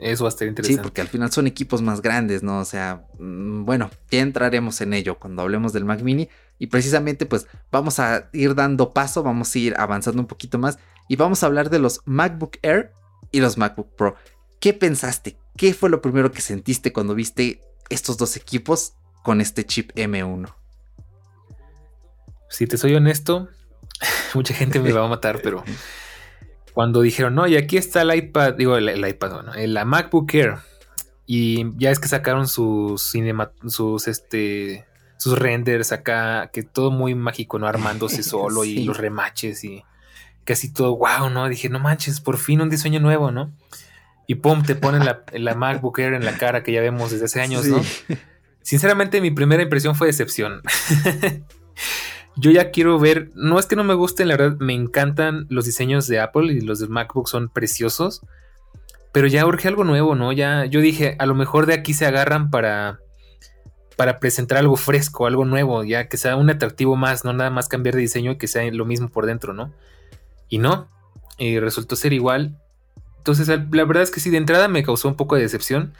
Eso va a estar interesante. Sí, porque al final son equipos más grandes, ¿no? O sea, mm, bueno, ya entraremos en ello cuando hablemos del Mac Mini. Y precisamente, pues vamos a ir dando paso, vamos a ir avanzando un poquito más. Y vamos a hablar de los MacBook Air y los MacBook Pro. ¿Qué pensaste? ¿Qué fue lo primero que sentiste cuando viste estos dos equipos con este chip M1? Si te soy honesto, mucha gente me va a matar, pero cuando dijeron, no, y aquí está el iPad, digo, el, iPad, no, la MacBook Air, y ya es que sacaron sus cinema, sus este sus renders acá, que todo muy mágico, ¿no? Armándose solo y los remaches y casi todo, wow, ¿no? Dije, no manches, por fin un diseño nuevo, ¿no? Y pum, te ponen la, la MacBook Air en la cara que ya vemos desde hace años, ¿no? Sinceramente, mi primera impresión fue decepción. Yo ya quiero ver, no es que no me gusten, la verdad, me encantan los diseños de Apple y los de MacBook son preciosos, pero ya urge algo nuevo, ¿no? Ya yo dije, a lo mejor de aquí se agarran para para presentar algo fresco, algo nuevo, ya que sea un atractivo más, no nada más cambiar de diseño y que sea lo mismo por dentro, ¿no? Y no, y resultó ser igual. Entonces, la verdad es que sí, de entrada me causó un poco de decepción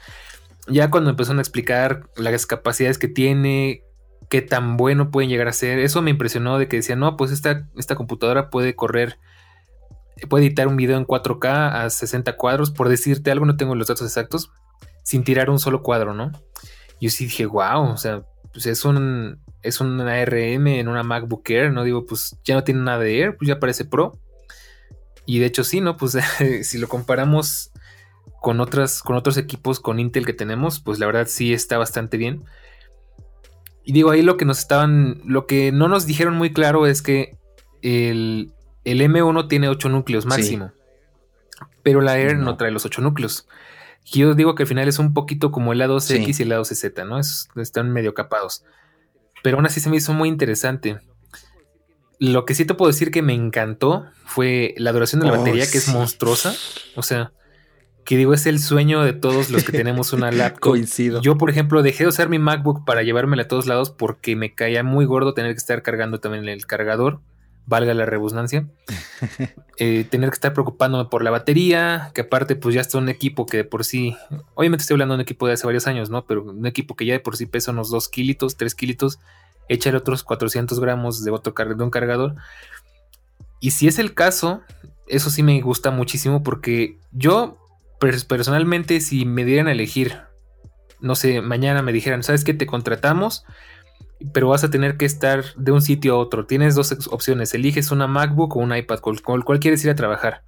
ya cuando empezaron a explicar las capacidades que tiene, qué tan bueno pueden llegar a ser, eso me impresionó de que decían, no, pues esta, esta computadora puede correr, puede editar un video en 4K a 60 cuadros, por decirte algo, no tengo los datos exactos, sin tirar un solo cuadro, ¿no? Yo sí dije, wow, o sea, pues es un, es una ARM en una MacBook Air, ¿no? Digo, pues ya no tiene nada de Air, pues ya parece Pro. Y de hecho sí, ¿no? Pues si lo comparamos con, otras, con otros equipos con Intel que tenemos, pues la verdad sí está bastante bien. Y digo, ahí lo que nos estaban, lo que no nos dijeron muy claro es que el, M1 tiene 8 núcleos máximo, pero la Air no. trae los 8 núcleos. yo digo que al final es un poquito como el A12X y el A12Z, ¿no? están medio capados. Pero aún así se me hizo muy interesante. lo que sí te puedo decir que me encantó fue la duración de la batería, que es monstruosa. O sea, que digo, es el sueño de todos los que tenemos una laptop. Coincido. Yo, por ejemplo, dejé de usar mi MacBook para llevármela a todos lados porque me caía muy gordo tener que estar cargando también el cargador, valga la redundancia. Eh, tener que estar preocupándome por la batería, que aparte, pues ya está un equipo que de por sí, obviamente estoy hablando de un equipo de hace varios años, ¿no? Pero un equipo que ya de por sí pesa unos 2 kilitos, 3 kilitos, echarle otros 400 gramos de, otro de un cargador. Y si es el caso, eso sí me gusta muchísimo porque yo personalmente, si me dieran a elegir, no sé, mañana me dijeran, ¿sabes qué? Te contratamos, pero vas a tener que estar de un sitio a otro. Tienes dos opciones, eliges una MacBook o un iPad, con el cual quieres ir a trabajar.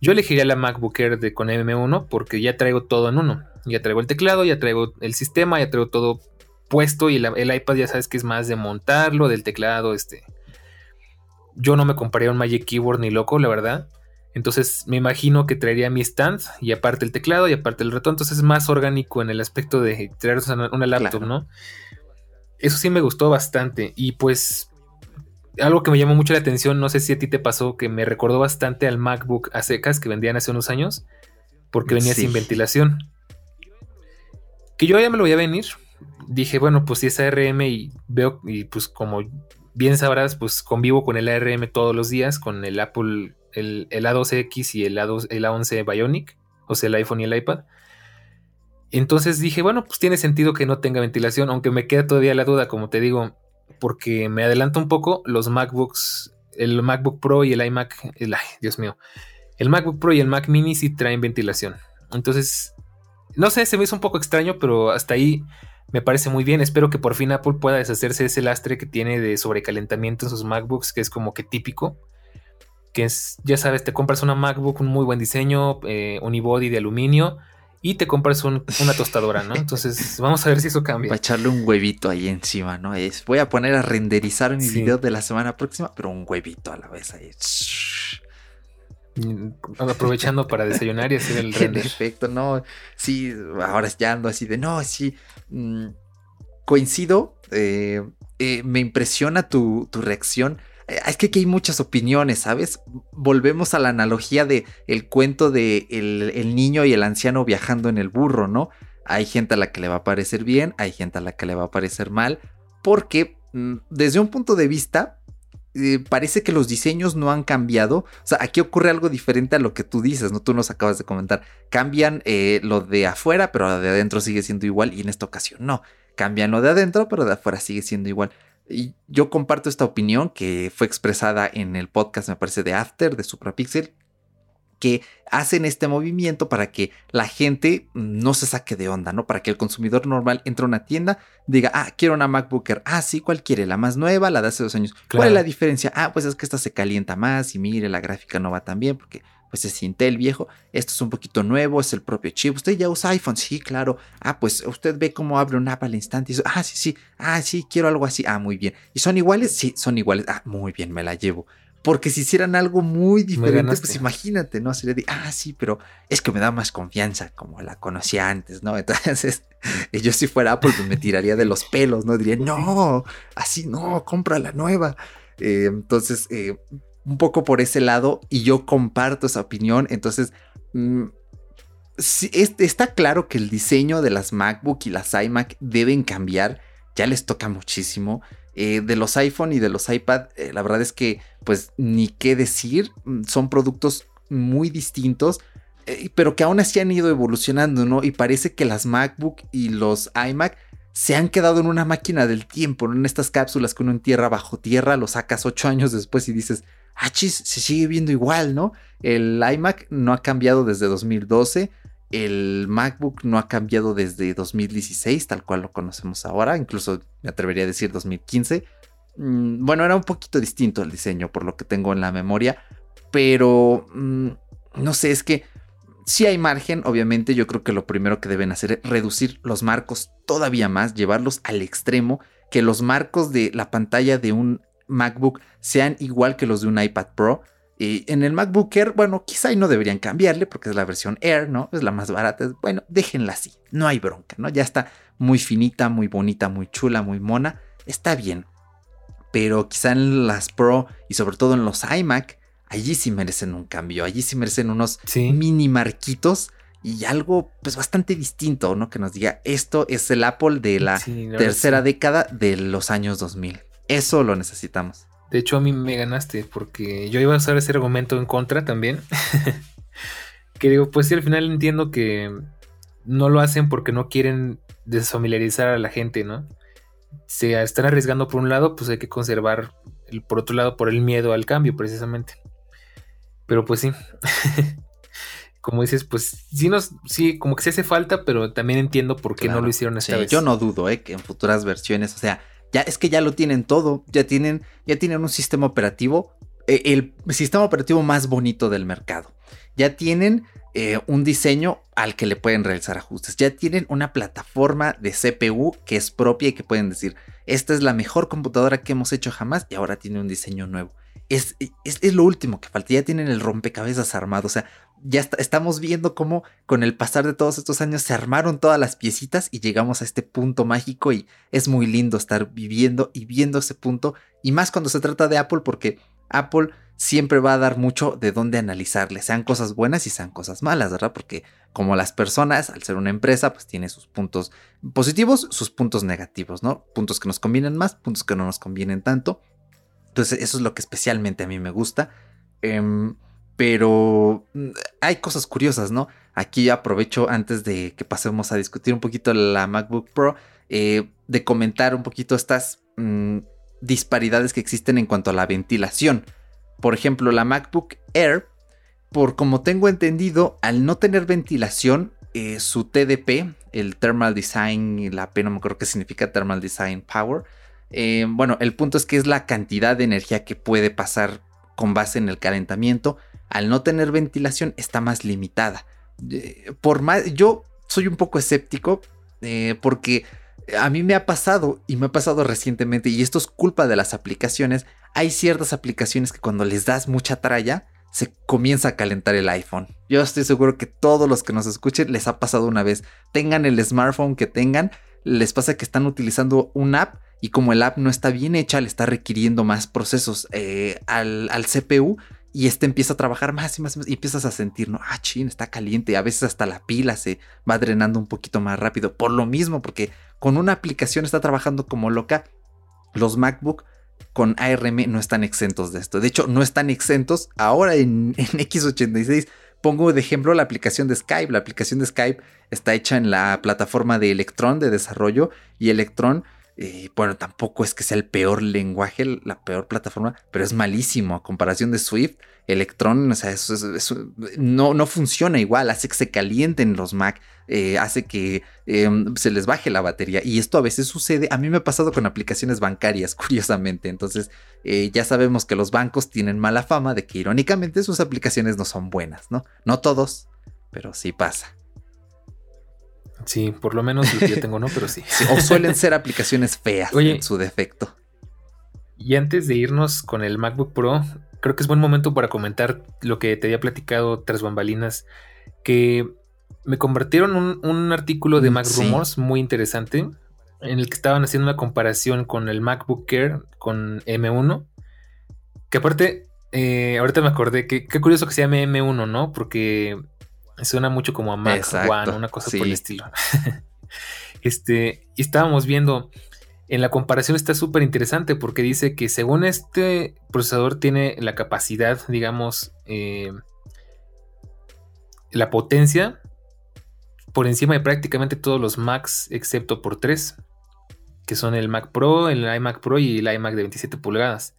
Yo elegiría la MacBook Air de, con M1 porque ya traigo todo en uno. Ya traigo el teclado, ya traigo el sistema, ya traigo todo puesto y el iPad ya sabes que es más de montarlo, del teclado, este. Yo no me compraría un Magic Keyboard ni loco, la verdad. Entonces me imagino que traería mi stand y aparte el teclado y aparte el ratón. Entonces es más orgánico en el aspecto de traer una laptop, ¿no? Eso sí me gustó bastante. Y pues algo que me llamó mucho la atención, no sé si a ti te pasó, que me recordó bastante al MacBook a secas que vendían hace unos años, porque venía sin ventilación. Que yo ya me lo voy a venir. Dije, bueno, pues si es ARM y veo, y pues como bien sabrás, pues convivo con el ARM todos los días, con el Apple el, A12X y el, A2, el A11 Bionic, o sea, el iPhone y el iPad. Entonces dije, bueno, pues tiene sentido que no tenga ventilación, aunque me queda todavía la duda, como te digo, porque me adelanto un poco, los MacBooks, el MacBook Pro y el iMac, el, Dios mío, el MacBook Pro y el Mac Mini sí traen ventilación. Entonces, no sé, se me hizo un poco extraño, pero hasta ahí me parece muy bien. Espero que por fin Apple pueda deshacerse de ese lastre que tiene de sobrecalentamiento en sus MacBooks, que es como que típico que es, ya sabes, te compras una MacBook, un muy buen diseño, eh, unibody de aluminio y te compras una tostadora, ¿no? Entonces, vamos a ver si eso cambia. Para echarle un huevito ahí encima, ¿no? Es, voy a poner a renderizar mi video de la semana próxima, pero un huevito a la vez ahí. Mm, aprovechando para desayunar y hacer el render. Perfecto, no. Sí, ahora ya ando así de no, sí. Mm, coincido. Eh, eh, me impresiona tu, tu reacción es que aquí hay muchas opiniones, ¿sabes? Volvemos a la analogía de el cuento de el, niño y el anciano viajando en el burro, ¿no? Hay gente a la que le va a parecer bien, hay gente a la que le va a parecer mal, porque mm, desde un punto de vista, eh, parece que los diseños no han cambiado. O sea, aquí ocurre algo diferente a lo que tú dices, ¿no? Tú nos acabas de comentar. Cambian eh, lo de afuera, pero lo de adentro sigue siendo igual, y en esta ocasión no. Cambian lo de adentro, pero de afuera sigue siendo igual. Y yo comparto esta opinión que fue expresada en el podcast, me parece, de After, de Suprapixel, que hacen este movimiento para que la gente no se saque de onda, ¿no? Para que el consumidor normal entre a una tienda, diga, ah, quiero una MacBooker, ah, sí, ¿cuál quiere? La más nueva, la de hace dos años. ¿Cuál es la diferencia? Ah, pues es que esta se calienta más y mire, la gráfica no va tan bien porque pues es Intel viejo, esto es un poquito nuevo, es el propio chip. ¿Usted ya usa iPhone? Sí, claro. Ah, pues usted ve cómo abre un app al instante y dice, ah, sí, sí, ah, sí, quiero algo así. Ah, muy bien. ¿Y son iguales? Sí, son iguales. Ah, muy bien, me la llevo. Porque si hicieran algo muy diferente, pues imagínate, ¿no? Sería de, ah, sí, pero es que me da más confianza, como la conocía antes, ¿no? Entonces, yo si fuera Apple, pues me tiraría de los pelos, ¿no? Diría, no, así no, compra la nueva. Eh, entonces, eh, un poco por ese lado y yo comparto esa opinión. Entonces, mm, está claro que el diseño de las MacBook y las iMac deben cambiar. Ya les toca muchísimo. Eh, de los iPhone y de los iPad, eh, la verdad es que, pues, ni qué decir. Mm, son productos muy distintos. Eh, pero que aún así han ido evolucionando, ¿no? Y parece que las MacBook y los iMac se han quedado en una máquina del tiempo, en estas cápsulas que uno entierra bajo tierra, lo sacas ocho años después y dices, ah, chis, se sigue viendo igual, ¿no? El iMac no ha cambiado desde 2012. El MacBook no ha cambiado desde 2016, tal cual lo conocemos ahora, incluso me atrevería a decir 2015. Mm, bueno, era un poquito distinto el diseño, por lo que tengo en la memoria, pero mm, no sé, es que si hay margen, obviamente yo creo que lo primero que deben hacer es reducir los marcos todavía más, llevarlos al extremo, que los marcos de la pantalla de un MacBook sean igual que los de un iPad Pro. Y en el MacBook Air, bueno, quizá no deberían cambiarle porque es la versión Air, ¿no? Es la más barata. Bueno, déjenla así, no hay bronca, ¿no? Ya está muy finita, muy bonita, muy chula, muy mona. Está bien. pero quizá en las Pro y sobre todo en los iMac, allí sí merecen un cambio, allí sí merecen unos mini marquitos y algo pues bastante distinto, ¿no? Que nos diga, esto es el Apple de la tercera década de los años 2000. Eso lo necesitamos. De hecho, a mí me ganaste porque yo iba a usar ese argumento en contra también. que digo, pues sí, al final entiendo que no lo hacen porque no quieren desfamiliarizar a la gente, ¿no? Se están arriesgando por un lado, pues hay que conservar el, por otro lado por el miedo al cambio, precisamente. Pero pues sí. como dices, pues sí nos, sí, como que se hace falta, pero también entiendo por qué no lo hicieron esta vez. Yo no dudo, eh, que en futuras versiones, o sea, ya es que ya lo tienen todo, ya tienen, ya tienen un sistema operativo, eh, el sistema operativo más bonito del mercado. Ya tienen eh, un diseño al que le pueden realizar ajustes. Ya tienen una plataforma de CPU que es propia y que pueden decir, esta es la mejor computadora que hemos hecho jamás y ahora tiene un diseño nuevo. Es, es, lo último que falta. Ya tienen el rompecabezas armado. O sea, ya estamos viendo cómo con el pasar de todos estos años se armaron todas las piecitas y llegamos a este punto mágico y es muy lindo estar viviendo y viendo ese punto. Y más cuando se trata de Apple porque Apple siempre va a dar mucho de dónde analizarle, sean cosas buenas y sean cosas malas, ¿verdad? Porque como las personas, al ser una empresa, pues tiene sus puntos positivos, sus puntos negativos, ¿no? Puntos que nos convienen más, puntos que no nos convienen tanto. Entonces eso es lo que especialmente a mí me gusta. Em, pero mm, hay cosas curiosas, ¿no? Aquí aprovecho antes de que pasemos a discutir un poquito la MacBook Pro, eh, de comentar un poquito estas mm, disparidades que existen en cuanto a la ventilación. Por ejemplo, la MacBook Air, por como tengo entendido, al no tener ventilación, eh, su TDP, el Thermal Design, la P no me acuerdo qué significa Thermal Design Power. Eh, bueno, el punto es que es la cantidad de energía que puede pasar con base en el calentamiento al no tener ventilación está más limitada. Eh, por más, yo soy un poco escéptico eh, porque a mí me ha pasado y me ha pasado recientemente y esto es culpa de las aplicaciones. Hay ciertas aplicaciones que cuando les das mucha tralla se comienza a calentar el iPhone. Yo estoy seguro que todos los que nos escuchen les ha pasado una vez. Tengan el smartphone que tengan, les pasa que están utilizando un app y como el app no está bien hecha, le está requiriendo más procesos eh, al, al CPU y este empieza a trabajar más y más y, más, y empiezas a sentir, ¿no? Ah, chin, está caliente. A veces hasta la pila se va drenando un poquito más rápido. Por lo mismo, porque con una aplicación está trabajando como loca. Los MacBook con ARM no están exentos de esto. De hecho, no están exentos. Ahora en, en X86 pongo de ejemplo la aplicación de Skype. La aplicación de Skype está hecha en la plataforma de Electron de desarrollo y Electron eh, bueno, tampoco es que sea el peor lenguaje, la peor plataforma, pero es malísimo a comparación de Swift. Electron, o sea, eso, no, no, funciona igual, hace que se calienten los Mac, eh, hace que em, se les baje la batería. Y esto a veces sucede, a mí me ha pasado con aplicaciones bancarias, curiosamente. Entonces, eh, ya sabemos que los bancos tienen mala fama de que irónicamente sus aplicaciones no son buenas, ¿no? No todos, pero sí pasa. Sí, por lo menos lo que yo tengo no, pero sí. o suelen ser aplicaciones feas en su defecto. Y antes de irnos con el MacBook Pro, creo que es buen momento para comentar lo que te había platicado tras bambalinas, que me convirtieron un, artículo de mm, Mac Rumors muy interesante, en el que estaban haciendo una comparación con el MacBook Air con M1, que aparte, eh, ahorita me acordé que qué curioso que se llame M1, ¿no? Porque Suena mucho como a Mac One, una cosa por el estilo. este, y estábamos viendo, en la comparación está súper interesante porque dice que según este procesador tiene la capacidad, digamos, eh, la potencia por encima de prácticamente todos los Macs excepto por tres, que son el Mac Pro, el iMac Pro y el iMac de 27 pulgadas.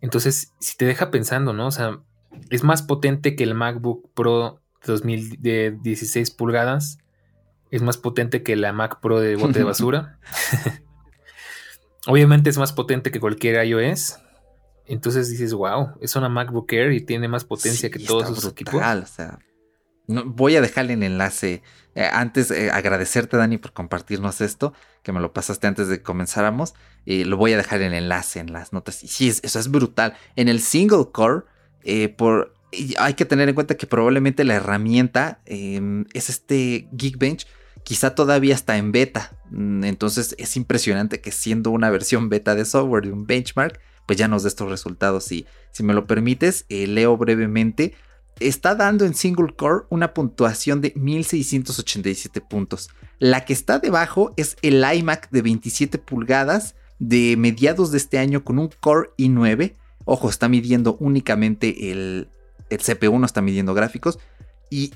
Entonces, si te deja pensando, ¿no? O sea, es más potente que el MacBook Pro 2016 pulgadas. Es más potente que la Mac Pro de bote de basura. Obviamente es más potente que cualquier iOS. Entonces dices, wow, es una MacBook Air y tiene más potencia que todos sus equipos. O sea, no, voy a dejarle el enlace. Eh, antes, eh, agradecerte, Dani, por compartirnos esto, que me lo pasaste antes de que comenzáramos. Y lo voy a dejar en el enlace en las notas. Y sí, eso es brutal. En el single core, eh, por hay que tener en cuenta que probablemente la herramienta em, es este Geekbench quizá todavía está en beta. Mm, entonces es impresionante que siendo una versión beta de software de un benchmark, pues ya nos dé estos resultados. Y si me lo permites, eh, leo brevemente. Está dando en single core una puntuación de 1687 puntos. La que está debajo es el iMac de 27 pulgadas de mediados de este año con un Core i9. Ojo, está midiendo únicamente el, el CPU, no está midiendo gráficos. Y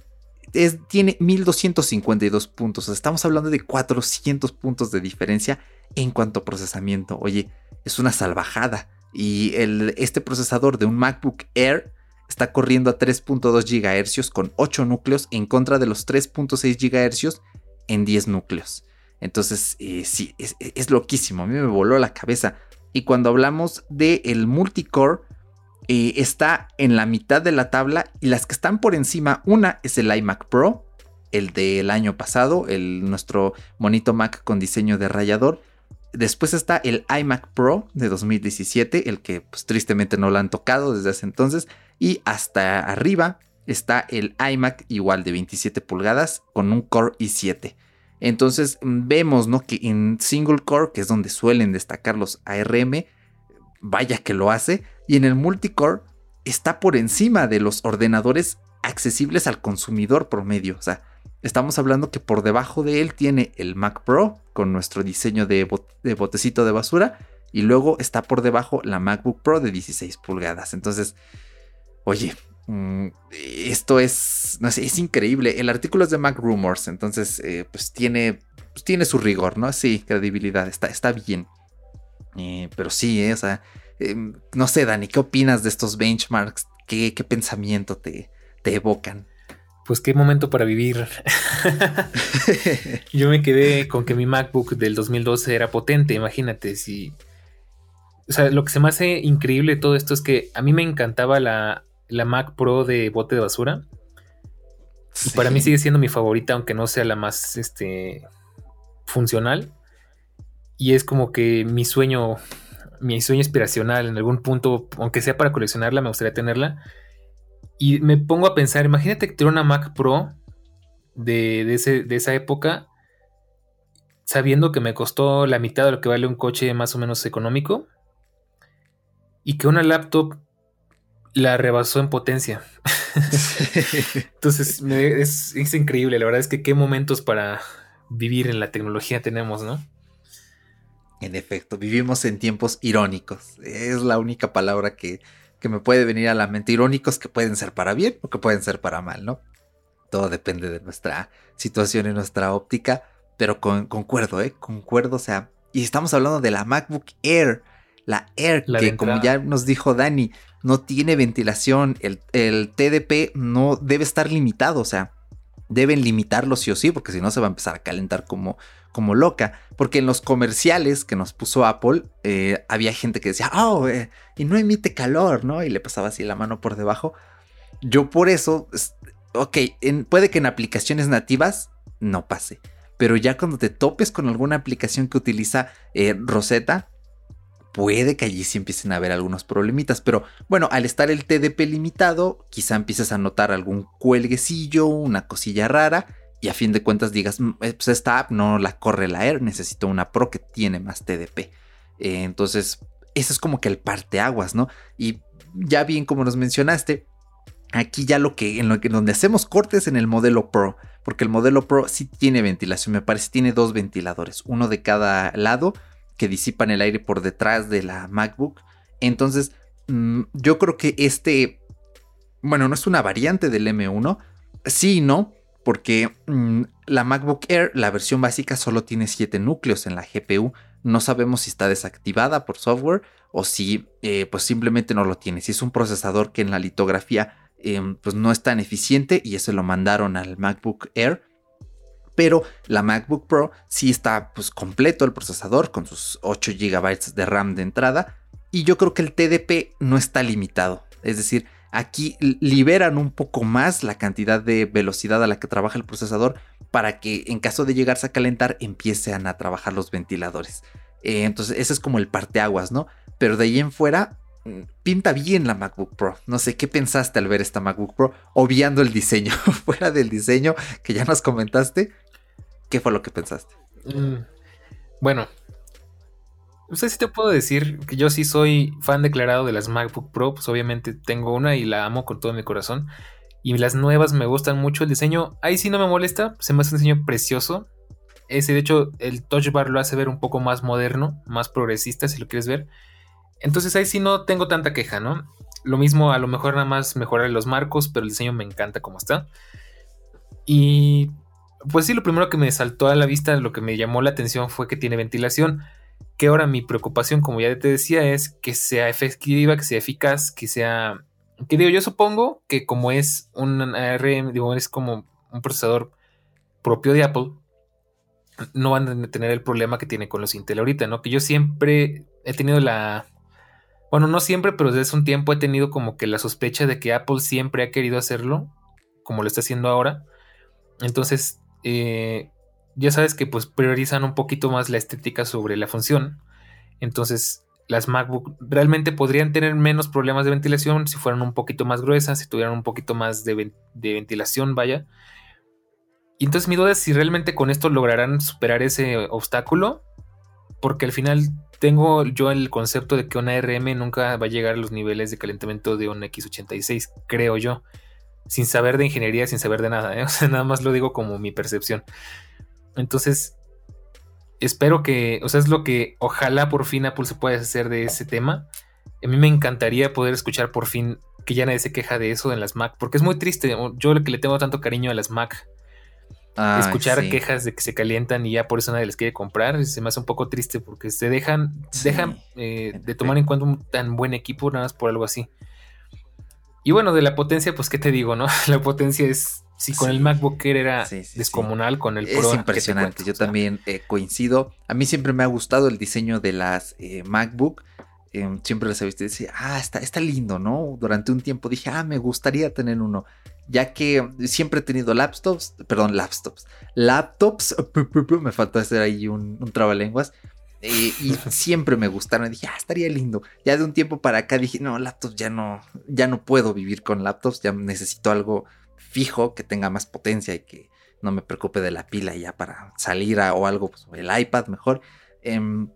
tiene 1252 puntos. estamos hablando de 400 puntos de diferencia en cuanto a procesamiento. Oye, es una salvajada. Y este procesador de un MacBook Air está corriendo a 3.2 GHz con 8 núcleos en contra de los 3.6 GHz en 10 núcleos. Entonces, eh, sí, es, loquísimo. A mí me voló la cabeza. Y cuando hablamos del el multicore, eh, está en la mitad de la tabla y las que están por encima, una es el iMac Pro, el del año pasado, el, nuestro bonito Mac con diseño de rayador. Después está el iMac Pro de 2017, el que pues, tristemente no lo han tocado desde hace entonces. Y hasta arriba está el iMac igual de 27 pulgadas con un Core i7. Entonces vemos ¿no? que en single core, que es donde suelen destacar los ARM, vaya que lo hace, y en el multicore está por encima de los ordenadores accesibles al consumidor promedio. O sea, estamos hablando que por debajo de él tiene el Mac Pro con nuestro diseño de, botecito de basura y luego está por debajo la MacBook Pro de 16 pulgadas. Entonces, oye, mm, esto es, no sé, es increíble. El artículo es de Mac Rumors, entonces, eh, pues tiene, pues tiene su rigor, ¿no? Sí, credibilidad, está, está bien. Eh, pero sí, eh, o sea, em, no sé, Dani, ¿qué opinas de estos benchmarks? ¿Qué, pensamiento te, te evocan? Pues qué momento para vivir. Yo me quedé con que mi MacBook del 2012 era potente, imagínate si... O sea, lo que se me hace increíble de todo esto es que a mí me encantaba la, la Mac Pro de bote de basura. Y para mí sigue siendo mi favorita, aunque no sea la más este, funcional. Y es como que mi sueño, mi sueño inspiracional en algún punto, aunque sea para coleccionarla, me gustaría tenerla. Y me pongo a pensar, imagínate que tuviera una Mac Pro de, de, esa época, sabiendo que me costó la mitad de lo que vale un coche más o menos económico, y que una laptop la rebasó en potencia. Entonces es, es, increíble, la verdad es que qué momentos para vivir en la tecnología tenemos, ¿no? En efecto, vivimos en tiempos irónicos. Es la única palabra que, que me puede venir a la mente. Irónicos que pueden ser para bien o que pueden ser para mal, ¿no? Todo depende de nuestra situación y nuestra óptica. Pero concuerdo, ¿eh? Concuerdo, o sea. Y estamos hablando de la MacBook Air. La Air, que como ya nos dijo Dani, no tiene ventilación. El, el TDP no debe estar limitado, o sea, deben limitarlo sí o sí, porque si no se va a empezar a calentar como, como loca. Porque en los comerciales que nos puso Apple, eh, había gente que decía, oh, eh, y no emite calor, ¿no? Y le pasaba así la mano por debajo. Yo por eso, ok, puede que en aplicaciones nativas no pase. Pero ya cuando te topes con alguna aplicación que utiliza eh, Rosetta, puede que allí sí empiecen a haber algunos problemitas, pero bueno, al estar el TDP limitado, quizá empieces a notar algún cuelguecillo, una cosilla rara, y a fin de cuentas digas, mm, eh, pues esta app no la corre la Air, necesito una Pro que tiene más TDP. Eh, entonces, eso es como que el parteaguas, ¿no? Y ya bien como nos mencionaste, aquí ya lo que en lo que donde hacemos cortes en el modelo Pro, porque el modelo Pro sí tiene ventilación, me parece tiene dos ventiladores, uno de cada lado que disipan el aire por detrás de la MacBook. Entonces, mm, yo creo que este, bueno, no es una variante del M1, sí no, porque mm, la MacBook Air, la versión básica, solo tiene 7 núcleos en la GPU. No sabemos si está desactivada por software o si eh, pues simplemente no lo tiene. Si es un procesador que en la litografía em, pues no es tan eficiente y eso lo mandaron al MacBook Air pero la MacBook Pro sí está pues completo el procesador con sus 8 GB de RAM de entrada y yo creo que el TDP no está limitado, es decir, aquí liberan un poco más la cantidad de velocidad a la que trabaja el procesador para que en caso de llegarse a calentar empiecen a trabajar los ventiladores. Eh, entonces ese es como el parteaguas, ¿no? Pero de ahí en fuera mm, pinta bien la MacBook Pro. No sé qué pensaste al ver esta MacBook Pro, obviando el diseño, fuera del diseño que ya nos comentaste. ¿qué fue lo que pensaste? Mm, bueno, no sé si te puedo decir que yo sí soy fan declarado de las MacBook Pro, pues obviamente tengo una y la amo con todo mi corazón. Y las nuevas me gustan mucho. El diseño, ahí sí no me molesta, se me hace un diseño precioso. Ese, de hecho, el touch bar lo hace ver un poco más moderno, más progresista, si lo quieres ver. Entonces ahí sí no tengo tanta queja, ¿no? Lo mismo, a lo mejor nada más mejorar los marcos, pero el diseño me encanta como está. Y pues sí, lo primero que me saltó a la vista, lo que me llamó la atención fue que tiene ventilación. Que ahora mi preocupación, como ya te decía, es que sea efectiva, que sea eficaz, que sea que digo, yo supongo que como es un ARM, digo, es como un procesador propio de Apple, no van a tener el problema que tiene con los Intel ahorita, ¿no? Que yo siempre he tenido la... Bueno, no siempre, pero desde hace un tiempo he tenido como que la sospecha de que Apple siempre ha querido hacerlo, como lo está haciendo ahora. Entonces, eh, ya sabes que pues priorizan un poquito más la estética sobre la función. Entonces, las MacBook realmente podrían tener menos problemas de ventilación si fueran un poquito más gruesas, si tuvieran un poquito más de, ventilación, vaya. Y entonces mi duda es si realmente con esto lograrán superar ese obstáculo, porque al final tengo yo el concepto de que una RM nunca va a llegar a los niveles de calentamiento de un X86, creo yo, sin saber de ingeniería, sin saber de nada, ¿eh? nada más lo digo como mi percepción. Entonces, espero que, o sea, es lo que ojalá por fin Apple se pueda hacer de ese tema. A mí me encantaría poder escuchar por fin que ya nadie se queja de eso en las Mac, porque es muy triste. Yo que le tengo tanto cariño a las Mac, escuchar quejas de que se calientan y ya por eso nadie les quiere comprar, se me hace un poco triste porque se dejan, dejan eh, de tomar en cuenta un tan buen equipo nada más por algo así. Y bueno, de la potencia, pues qué te digo, ¿no? La potencia es si con el MacBook Air era descomunal, con el Pro. Es impresionante. Yo también eh, coincido. A mí siempre me ha gustado el diseño de las eh, MacBook. Em, siempre les he visto y decía, ah, está, está lindo, ¿no? Durante un tiempo dije, ah, me gustaría tener uno. Ya que siempre he tenido laptops, perdón, laptops. Laptops, me faltó hacer ahí un, un trabalenguas. Eh, y siempre me gustaron. Dije, ah, estaría lindo. Ya de un tiempo para acá dije, no, laptops ya no, ya no puedo vivir con laptops. Ya necesito algo fijo, que tenga más potencia y que no me preocupe de la pila ya para salir o algo, pues, el iPad mejor. Em,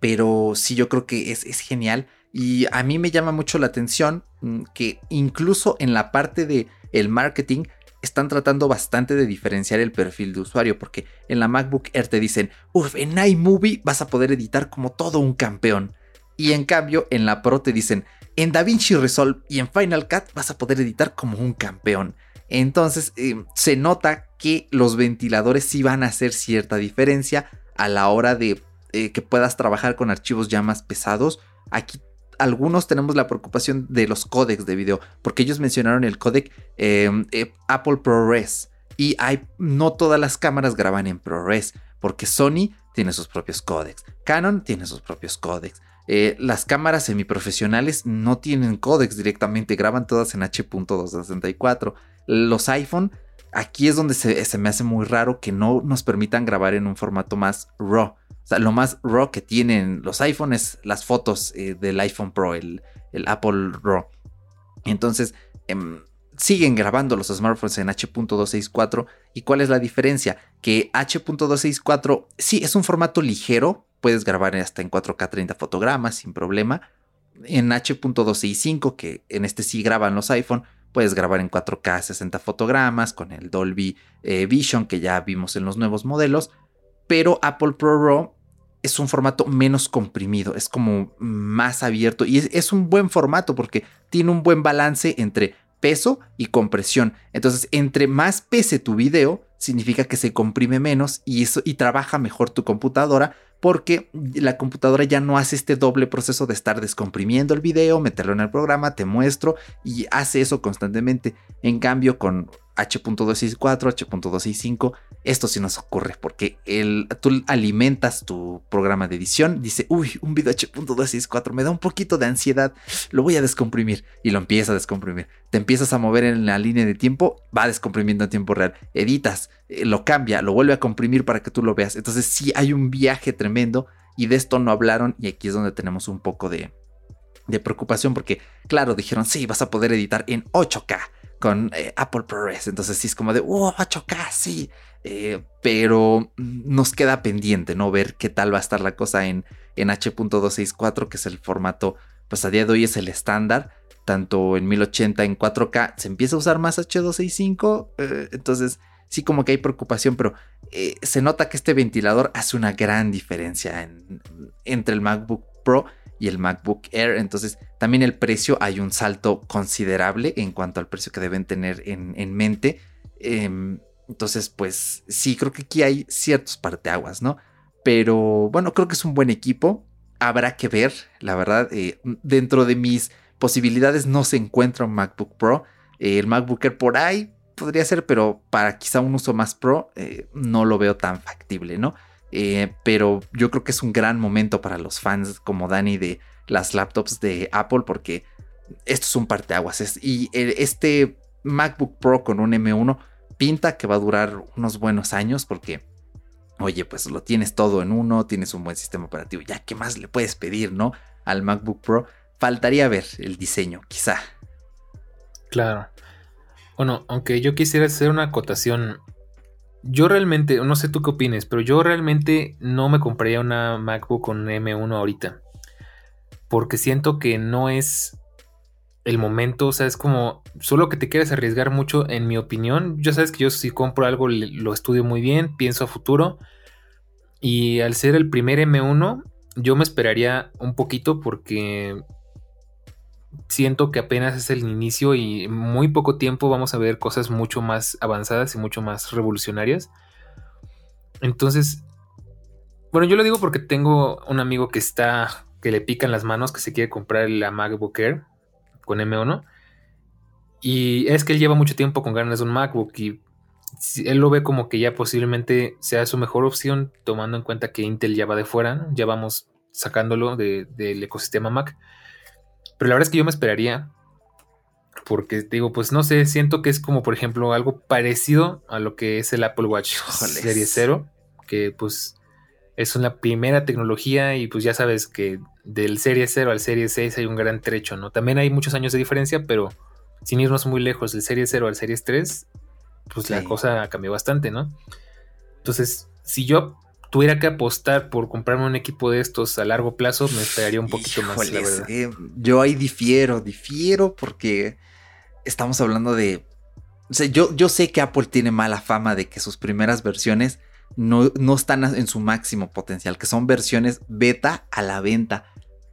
pero sí, yo creo que es, genial. Y a mí me llama mucho la atención mm, que incluso en la parte de el marketing están tratando bastante de diferenciar el perfil de usuario, porque en la MacBook Air te dicen, uff, en iMovie vas a poder editar como todo un campeón. Y en cambio, en la Pro te dicen, en DaVinci Resolve y en Final Cut vas a poder editar como un campeón. Entonces eh, se nota que los ventiladores sí van a hacer cierta diferencia a la hora de eh, que puedas trabajar con archivos ya más pesados. Aquí algunos tenemos la preocupación de los códecs de video, porque ellos mencionaron el códec em, eh, Apple ProRes. Y hay, no todas las cámaras graban en ProRes, porque Sony tiene sus propios códecs, Canon tiene sus propios códecs. las cámaras semiprofesionales no tienen códecs directamente, graban todas en H.264 los iPhone, aquí es donde se, me hace muy raro que no nos permitan grabar en un formato más RAW. O sea, lo más RAW que tienen los iPhone es las fotos eh, del iPhone Pro, el, Apple RAW. Entonces, em, siguen grabando los smartphones en H.264. ¿Y cuál es la diferencia? Que H.264 sí es un formato ligero, puedes grabar hasta en 4K 30 fotogramas sin problema. En H.265, que en este sí graban los iPhone, Puedes grabar en 4K 60 fotogramas con el Dolby eh, Vision que ya vimos en los nuevos modelos. Pero Apple Pro RAW es un formato menos comprimido, es como más abierto y es, un buen formato porque tiene un buen balance entre peso y compresión. Entonces, entre más pese tu video, significa que se comprime menos y, eso, y trabaja mejor tu computadora porque la computadora ya no hace este doble proceso de estar descomprimiendo el video, meterlo en el programa, te muestro y hace eso constantemente. En cambio, con H.264, H.265, esto sí nos ocurre porque el, tú alimentas tu programa de edición, dice, uy, un video H.264 me da un poquito de ansiedad, lo voy a descomprimir y lo empieza a descomprimir. Te empiezas a mover en la línea de tiempo, va descomprimiendo en tiempo real, editas, eh, lo cambia, lo vuelve a comprimir para que tú lo veas. Entonces sí hay un viaje tremendo y de esto no hablaron y aquí es donde tenemos un poco de, de preocupación porque, claro, dijeron, sí, vas a poder editar en 8K con eh, Apple ProRes. Entonces sí es como de, 8K, sí. Eh, pero nos queda pendiente, ¿no? Ver qué tal va a estar la cosa en, en H.264, que es el formato, pues a día de hoy es el estándar. Tanto en 1080 en 4K se empieza a usar más H265. Eh, entonces sí como que hay preocupación, pero se nota que este ventilador hace una gran diferencia entre el MacBook Pro y el MacBook Air. Entonces, también el precio hay un salto considerable en cuanto al precio que deben tener en, mente. Em, entonces, pues sí, creo que aquí hay ciertos parteaguas, ¿no? Pero bueno, creo que es un buen equipo. Habrá que ver, la verdad. Eh, dentro de mis posibilidades no se encuentra un MacBook Pro. Eh, el MacBook Air por ahí podría ser, pero para quizá un uso más pro eh, no lo veo tan factible, ¿no? Eh, pero yo creo que es un gran momento para los fans como Dani de las laptops de Apple porque esto es un parteaguas. y este MacBook Pro con un M1 pinta que va a durar unos buenos años porque, oye, pues lo tienes todo en uno, tienes un buen sistema operativo, ya qué más le puedes pedir, ¿no? Al MacBook Pro. Faltaría ver el diseño, quizá. Claro. Bueno, aunque yo quisiera hacer una acotación yo realmente, no sé tú qué opines, pero yo realmente no me compraría una MacBook con M1 ahorita. Porque siento que no es el momento, o sea, es como solo que te quieres arriesgar mucho, en mi opinión. Ya sabes que yo si compro algo lo estudio muy bien, pienso a futuro. Y al ser el primer M1, yo me esperaría un poquito porque siento que apenas es el inicio y muy poco tiempo vamos a ver cosas mucho más avanzadas y mucho más revolucionarias. Entonces, bueno, yo lo digo porque tengo un amigo que está, que le pican las manos, que se quiere comprar la MacBook Air con M1. Y es que él lleva mucho tiempo con ganas de un MacBook y él lo ve como que ya posiblemente sea su mejor opción, tomando en cuenta que Intel ya va de fuera, ya vamos sacándolo del ecosistema Mac. Pero la verdad es que yo me esperaría. Porque digo, pues no sé, siento que es como, por ejemplo, algo parecido a lo que es el Apple Watch Serie 0. Que pues es una primera tecnología y pues ya sabes que del Serie 0 al Serie 6 hay un gran trecho, ¿no? También hay muchos años de diferencia, pero sin irnos muy lejos del Serie 0 al Serie 3, pues la cosa cambió bastante, ¿no? Entonces, si yo tuviera que apostar por comprarme un equipo de estos a largo plazo, me esperaría un poquito más, la verdad. yo ahí difiero, difiero porque estamos hablando de... O sea, yo, yo sé que Apple tiene mala fama de que sus primeras versiones no, no están en su máximo potencial, que son versiones beta a la venta.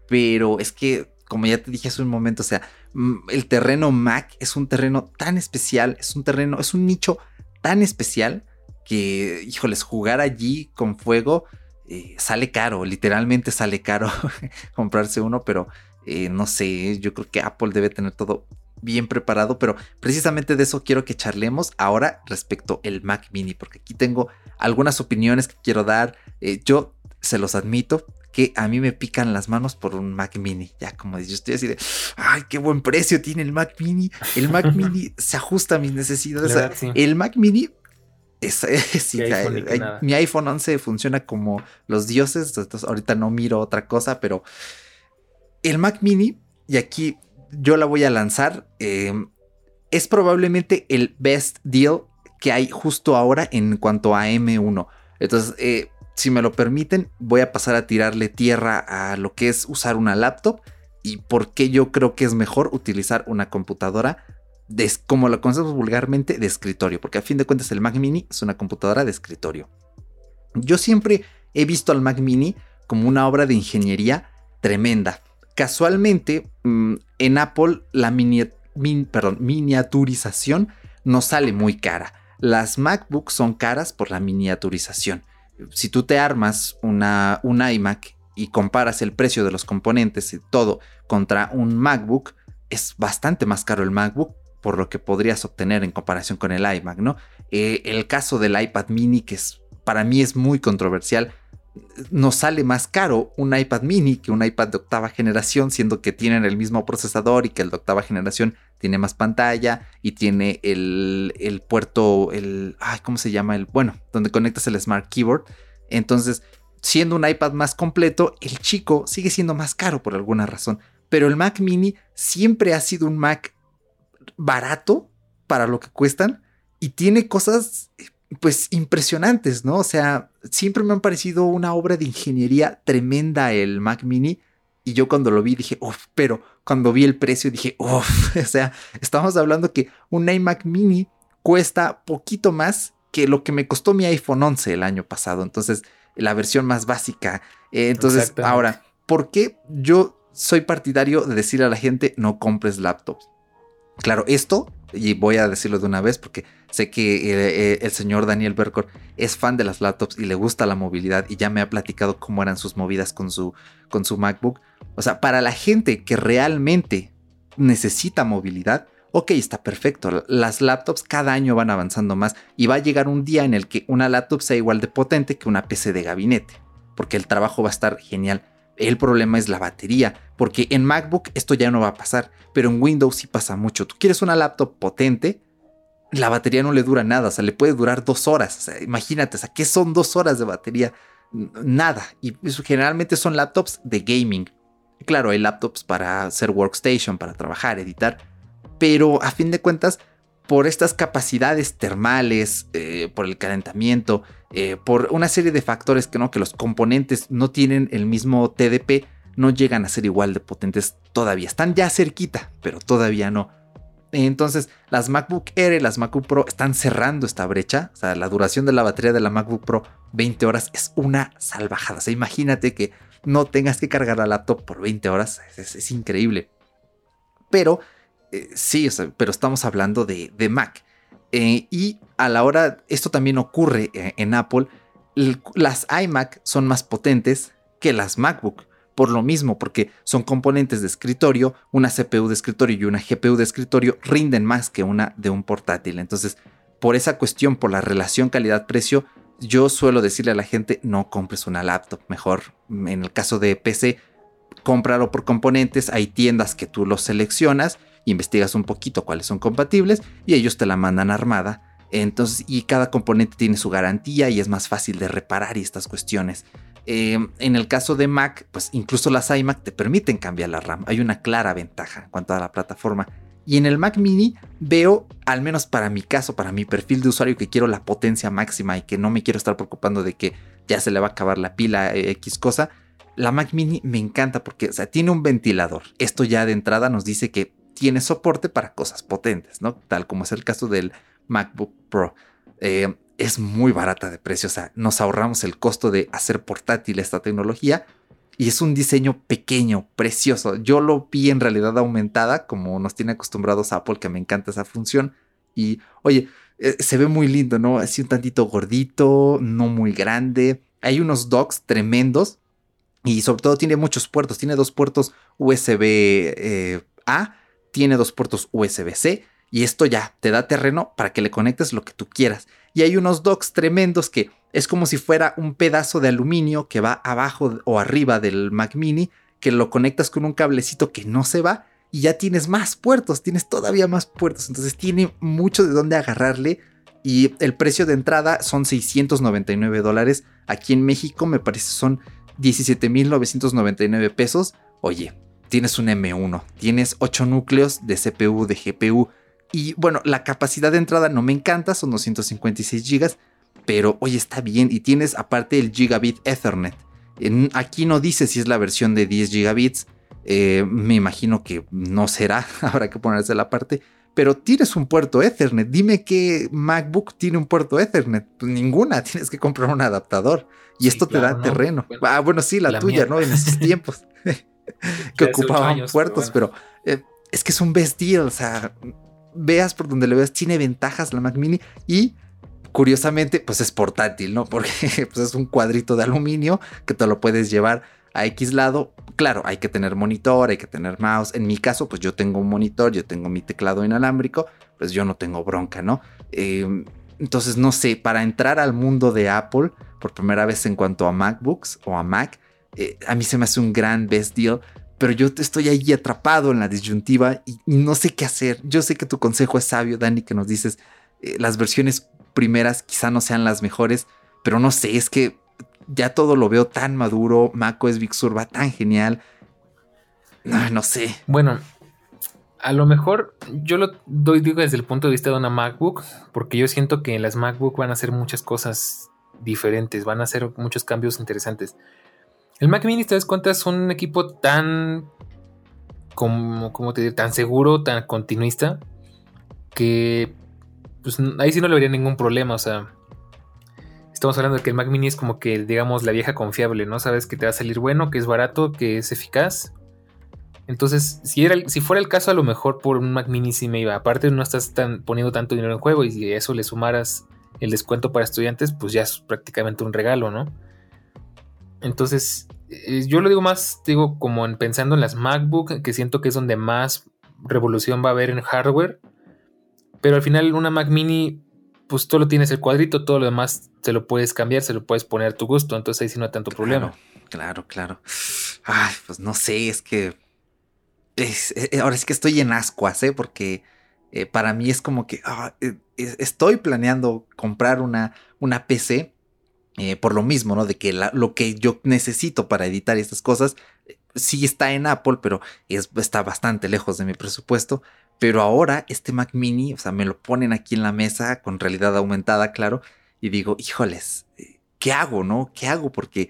Pero es que, como ya te dije hace un momento, o sea, mm, el terreno Mac es un terreno tan especial, es un terreno, es un nicho tan especial que, híjoles, jugar allí con fuego eh, sale caro, literalmente sale caro comprarse uno, pero eh, no sé, yo creo que Apple debe tener todo bien preparado, pero precisamente de eso quiero que charlemos ahora respecto al Mac mini, porque aquí tengo algunas opiniones que quiero dar. Eh, yo se los admito, que a mí me pican las manos por un Mac Mini. Ya como yo estoy así de, ay, qué buen precio tiene el Mac Mini. El Mac Mini se ajusta a mis necesidades. El Mac Mini es, mi iPhone 11 funciona como los dioses, entonces ahorita no miro otra cosa, pero el Mac mini, y aquí yo la voy a lanzar, em, es probablemente el best deal que hay justo ahora en cuanto a M1. Entonces, eh, si me lo permiten, voy a pasar a tirarle tierra a lo que es usar una laptop y por qué yo creo que es mejor utilizar una computadora como lo conocemos vulgarmente, de escritorio, porque a fin de cuentas el Mac Mini es una computadora de escritorio. Yo siempre he visto al Mac Mini como una obra de ingeniería tremenda. Casualmente, mm, en Apple la miniaturización no sale muy cara. Las MacBooks son caras por la miniaturización. Si tú te armas una, un iMac y comparas el precio de los componentes y todo contra un MacBook, es bastante más caro el MacBook por lo que podrías obtener en comparación con el iMac, ¿no? Eh, el caso del iPad mini, que es, para mí es muy controversial, nos sale más caro un iPad mini que un iPad de octava generación, siendo que tienen el mismo procesador y que el de octava generación tiene más pantalla y tiene el, el puerto, el, ¿cómo se llama? El, bueno, donde conectas el Smart Keyboard. Entonces, siendo un iPad más completo, el chico sigue siendo más caro por alguna razón. Pero el Mac mini siempre ha sido un Mac barato para lo que cuestan y tiene cosas pues impresionantes, ¿no? O sea, siempre me han parecido una obra de ingeniería tremenda el Mac Mini y yo cuando lo vi dije, uff, pero cuando vi el precio dije, uff, o sea, estamos hablando que un iMac Mini cuesta poquito más que lo que me costó mi iPhone 11 el año pasado, entonces la versión más básica. Eh, entonces, ahora, ¿por qué yo soy partidario de decirle a la gente no compres laptops? Claro, esto, y voy a decirlo de una vez porque sé que eh, eh, el señor Daniel Bercor es fan de las laptops y le gusta la movilidad y ya me ha platicado cómo eran sus movidas con su, con su MacBook. O sea, para la gente que realmente necesita movilidad, ok, está perfecto. Las laptops cada año van avanzando más y va a llegar un día en el que una laptop sea igual de potente que una PC de gabinete, porque el trabajo va a estar genial. El problema es la batería, porque en MacBook esto ya no va a pasar, pero en Windows sí pasa mucho. Tú quieres una laptop potente, la batería no le dura nada, o sea, le puede durar dos horas. Imagínate, o sea, ¿qué son dos horas de batería? Nada. Y generalmente son laptops de gaming. Claro, hay laptops para hacer workstation, para trabajar, editar, pero a fin de cuentas, por estas capacidades termales, eh, por el calentamiento, eh, por una serie de factores que no, que los componentes no tienen el mismo TDP, no llegan a ser igual de potentes todavía. Están ya cerquita, pero todavía no. Entonces, las MacBook Air y las MacBook Pro están cerrando esta brecha. O sea, la duración de la batería de la MacBook Pro, 20 horas, es una salvajada. O sea, imagínate que no tengas que cargar la laptop por 20 horas. Es, increíble. Pero, eh, sí, pero estamos hablando de, Mac. Eh, y a la hora, esto también ocurre eh, en Apple, las iMac son más potentes que las MacBook. Por lo mismo, porque son componentes de escritorio, una CPU de escritorio y una GPU de escritorio rinden más que una de un portátil. Entonces, por esa cuestión, por la relación calidad-precio, yo suelo decirle a la gente, no compres una laptop. Mejor, en el caso de PC, cómpralo por componentes. Hay tiendas que tú los seleccionas investigas un poquito cuáles son compatibles y ellos te la mandan armada. Entonces, y cada componente tiene su garantía y es más fácil de reparar y estas cuestiones. Em, en el caso de Mac, pues incluso las iMac te permiten cambiar la RAM. Hay una clara ventaja en cuanto a la plataforma. Y en el Mac mini veo, al menos para mi caso, para mi perfil de usuario que quiero la potencia máxima y que no me quiero estar preocupando de que ya se le va a acabar la pila eh, X cosa. La Mac mini me encanta porque sea, tiene un ventilador. Esto ya de entrada nos dice que tiene soporte para cosas potentes, ¿no? Tal como es el caso del MacBook Pro. Eh, es muy barata de precio, o sea, nos ahorramos el costo de hacer portátil esta tecnología y es un diseño pequeño, precioso. Yo lo vi en realidad aumentada, como nos tiene acostumbrados Apple, que me encanta esa función. Y oye, eh, se ve muy lindo, ¿no? Así un tantito gordito, no muy grande. Hay unos docks tremendos y sobre todo tiene muchos puertos. Tiene dos puertos USB eh, A tiene dos puertos USB-C y esto ya te da terreno para que le conectes lo que tú quieras. Y hay unos docks tremendos que es como si fuera un pedazo de aluminio que va abajo o arriba del Mac mini, que lo conectas con un cablecito que no se va y ya tienes más puertos, tienes todavía más puertos. Entonces tiene mucho de dónde agarrarle y el precio de entrada son 699 dólares. Aquí en México me parece son 17.999 pesos. Oye, tienes un M1, tienes 8 núcleos de CPU, de GPU. Y bueno, la capacidad de entrada no me encanta, son 256 GB, pero oye, está bien. Y tienes aparte el Gigabit Ethernet. aquí no dice si es la versión de 10 gigabits. Eh, me imagino que no será, habrá que ponerse la parte. Pero tienes un puerto Ethernet. Dime qué MacBook tiene un puerto Ethernet. Pues ninguna, tienes que comprar un adaptador. Y esto te da terreno. ah, bueno, sí, la, tuya, ¿no? En esos tiempos. que ocupaban puertos, pero, eh, es que es un best deal, o sea, veas por donde le veas, tiene ventajas la Mac Mini y curiosamente, pues es portátil, ¿no? Porque pues es un cuadrito de aluminio que te lo puedes llevar a X lado. Claro, hay que tener monitor, hay que tener mouse. En mi caso, pues yo tengo un monitor, yo tengo mi teclado inalámbrico, pues yo no tengo bronca, ¿no? Em, entonces, no sé, para entrar al mundo de Apple, por primera vez en cuanto a MacBooks o a Mac, eh, a mí se me hace un gran best deal, pero yo estoy ahí atrapado en la disyuntiva y, no sé qué hacer. Yo sé que tu consejo es sabio, Dani, que nos dices, eh, las versiones primeras quizá no sean las mejores, pero no sé, es que ya todo lo veo tan maduro, macOS Big Sur va tan genial. No, no sé. Bueno, a lo mejor yo lo doy digo desde el punto de vista de una MacBook, porque yo siento que en las MacBook van a hacer muchas cosas diferentes, van a hacer muchos cambios interesantes. El Mac Mini, te das cuenta, es un equipo tan como, como tan seguro, tan continuista, que pues ahí sí no le vería ningún problema. O sea, estamos hablando de que el Mac Mini es como que, digamos, la vieja confiable, ¿no? Sabes que te va a salir bueno, que es barato, que es eficaz entonces, si, era, si fuera el caso, a lo mejor por un Mac Mini sí me iba. Aparte, no estás tan, poniendo tanto dinero en juego y si a eso le sumaras el descuento para estudiantes, pues ya es prácticamente un regalo, ¿no? Entonces, eh, yo lo digo más, digo, como en, pensando en las MacBook, que siento que es donde más revolución va a haber en hardware. Pero al final, una Mac Mini, pues todo lo tienes el cuadrito, todo lo demás se lo puedes cambiar, se lo puedes poner a tu gusto. Entonces ahí sí no hay tanto problema. Claro, claro. Ay, pues no sé, es que eh, ahora sí que estoy en ascuas, ¿eh? Porque eh, para mí es como que ah, eh, estoy planeando comprar una, una PC por lo mismo, ¿no? De que lo que yo necesito para editar estas cosas sí está en Apple, pero está bastante lejos de mi presupuesto. Pero ahora este Mac mini, o sea, me lo ponen aquí en la mesa con realidad aumentada, claro, y digo, híjoles, ¿qué hago, no? ¿Qué hago? Porque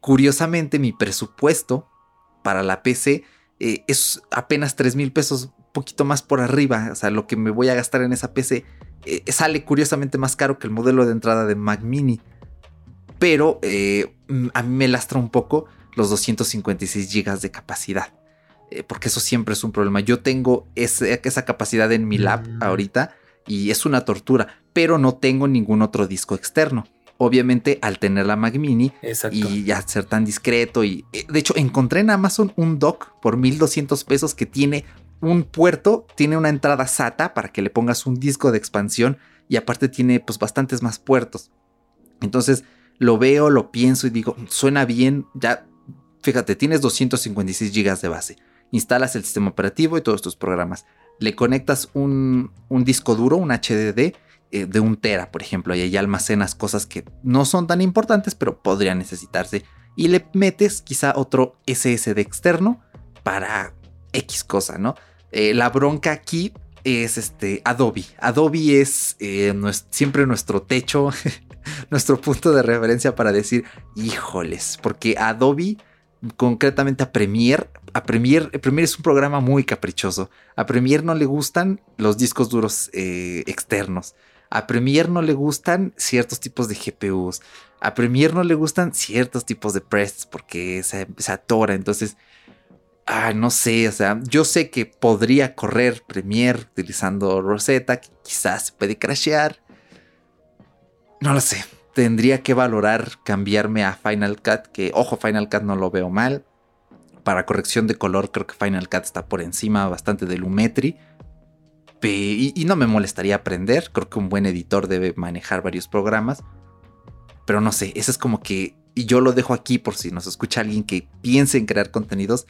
curiosamente mi presupuesto para la PC eh, es apenas 3 mil pesos, poquito más por arriba. O sea, lo que me voy a gastar en esa PC eh, sale curiosamente más caro que el modelo de entrada de Mac Mini. Pero eh, a mí me lastra un poco los 256 GB de capacidad. porque eso siempre es un problema. Yo tengo esa capacidad en mi lab mm. ahorita y es una tortura, pero no tengo ningún otro disco externo obviamente al tener la Mac Mini y ya ser tan discreto y eh, de hecho encontré en Amazon un dock por 1200 pesos que tiene un puerto, tiene una entrada SATA para que le pongas un disco de expansión y aparte tiene pues bastantes más puertos. Entonces lo veo, lo pienso y digo, suena bien, ya fíjate, tienes 256 GB de base. Instalas el sistema operativo y todos tus programas. Le conectas un, un disco duro, un HDD eh, de un tera, por ejemplo, y ahí almacenas cosas que no son tan importantes, pero podrían necesitarse. Y le metes quizá otro SSD externo para X cosa, ¿no? Eh, la bronca aquí es este Adobe. Adobe es eh, siempre nuestro techo, nuestro punto de referencia para decir, híjoles, porque Adobe, concretamente a Premiere, a Premiere, Premiere es un programa muy caprichoso. A Premiere no le gustan los discos duros externos. A Premiere no le gustan ciertos tipos de GPUs. A Premiere no le gustan ciertos tipos de presets porque se, atora. Entonces, ah, no sé, o sea, yo sé que podría correr Premiere utilizando Rosetta, que quizás se puede crashear. No lo sé. Tendría que valorar cambiarme a Final Cut, que ojo, Final Cut no lo veo mal. Para corrección de color, creo que Final Cut está por encima bastante de Lumetri. Y, no me molestaría aprender. Creo que un buen editor debe manejar varios programas. Pero no sé, eso es como que. Y yo lo dejo aquí por si nos escucha alguien que piense en crear contenidos.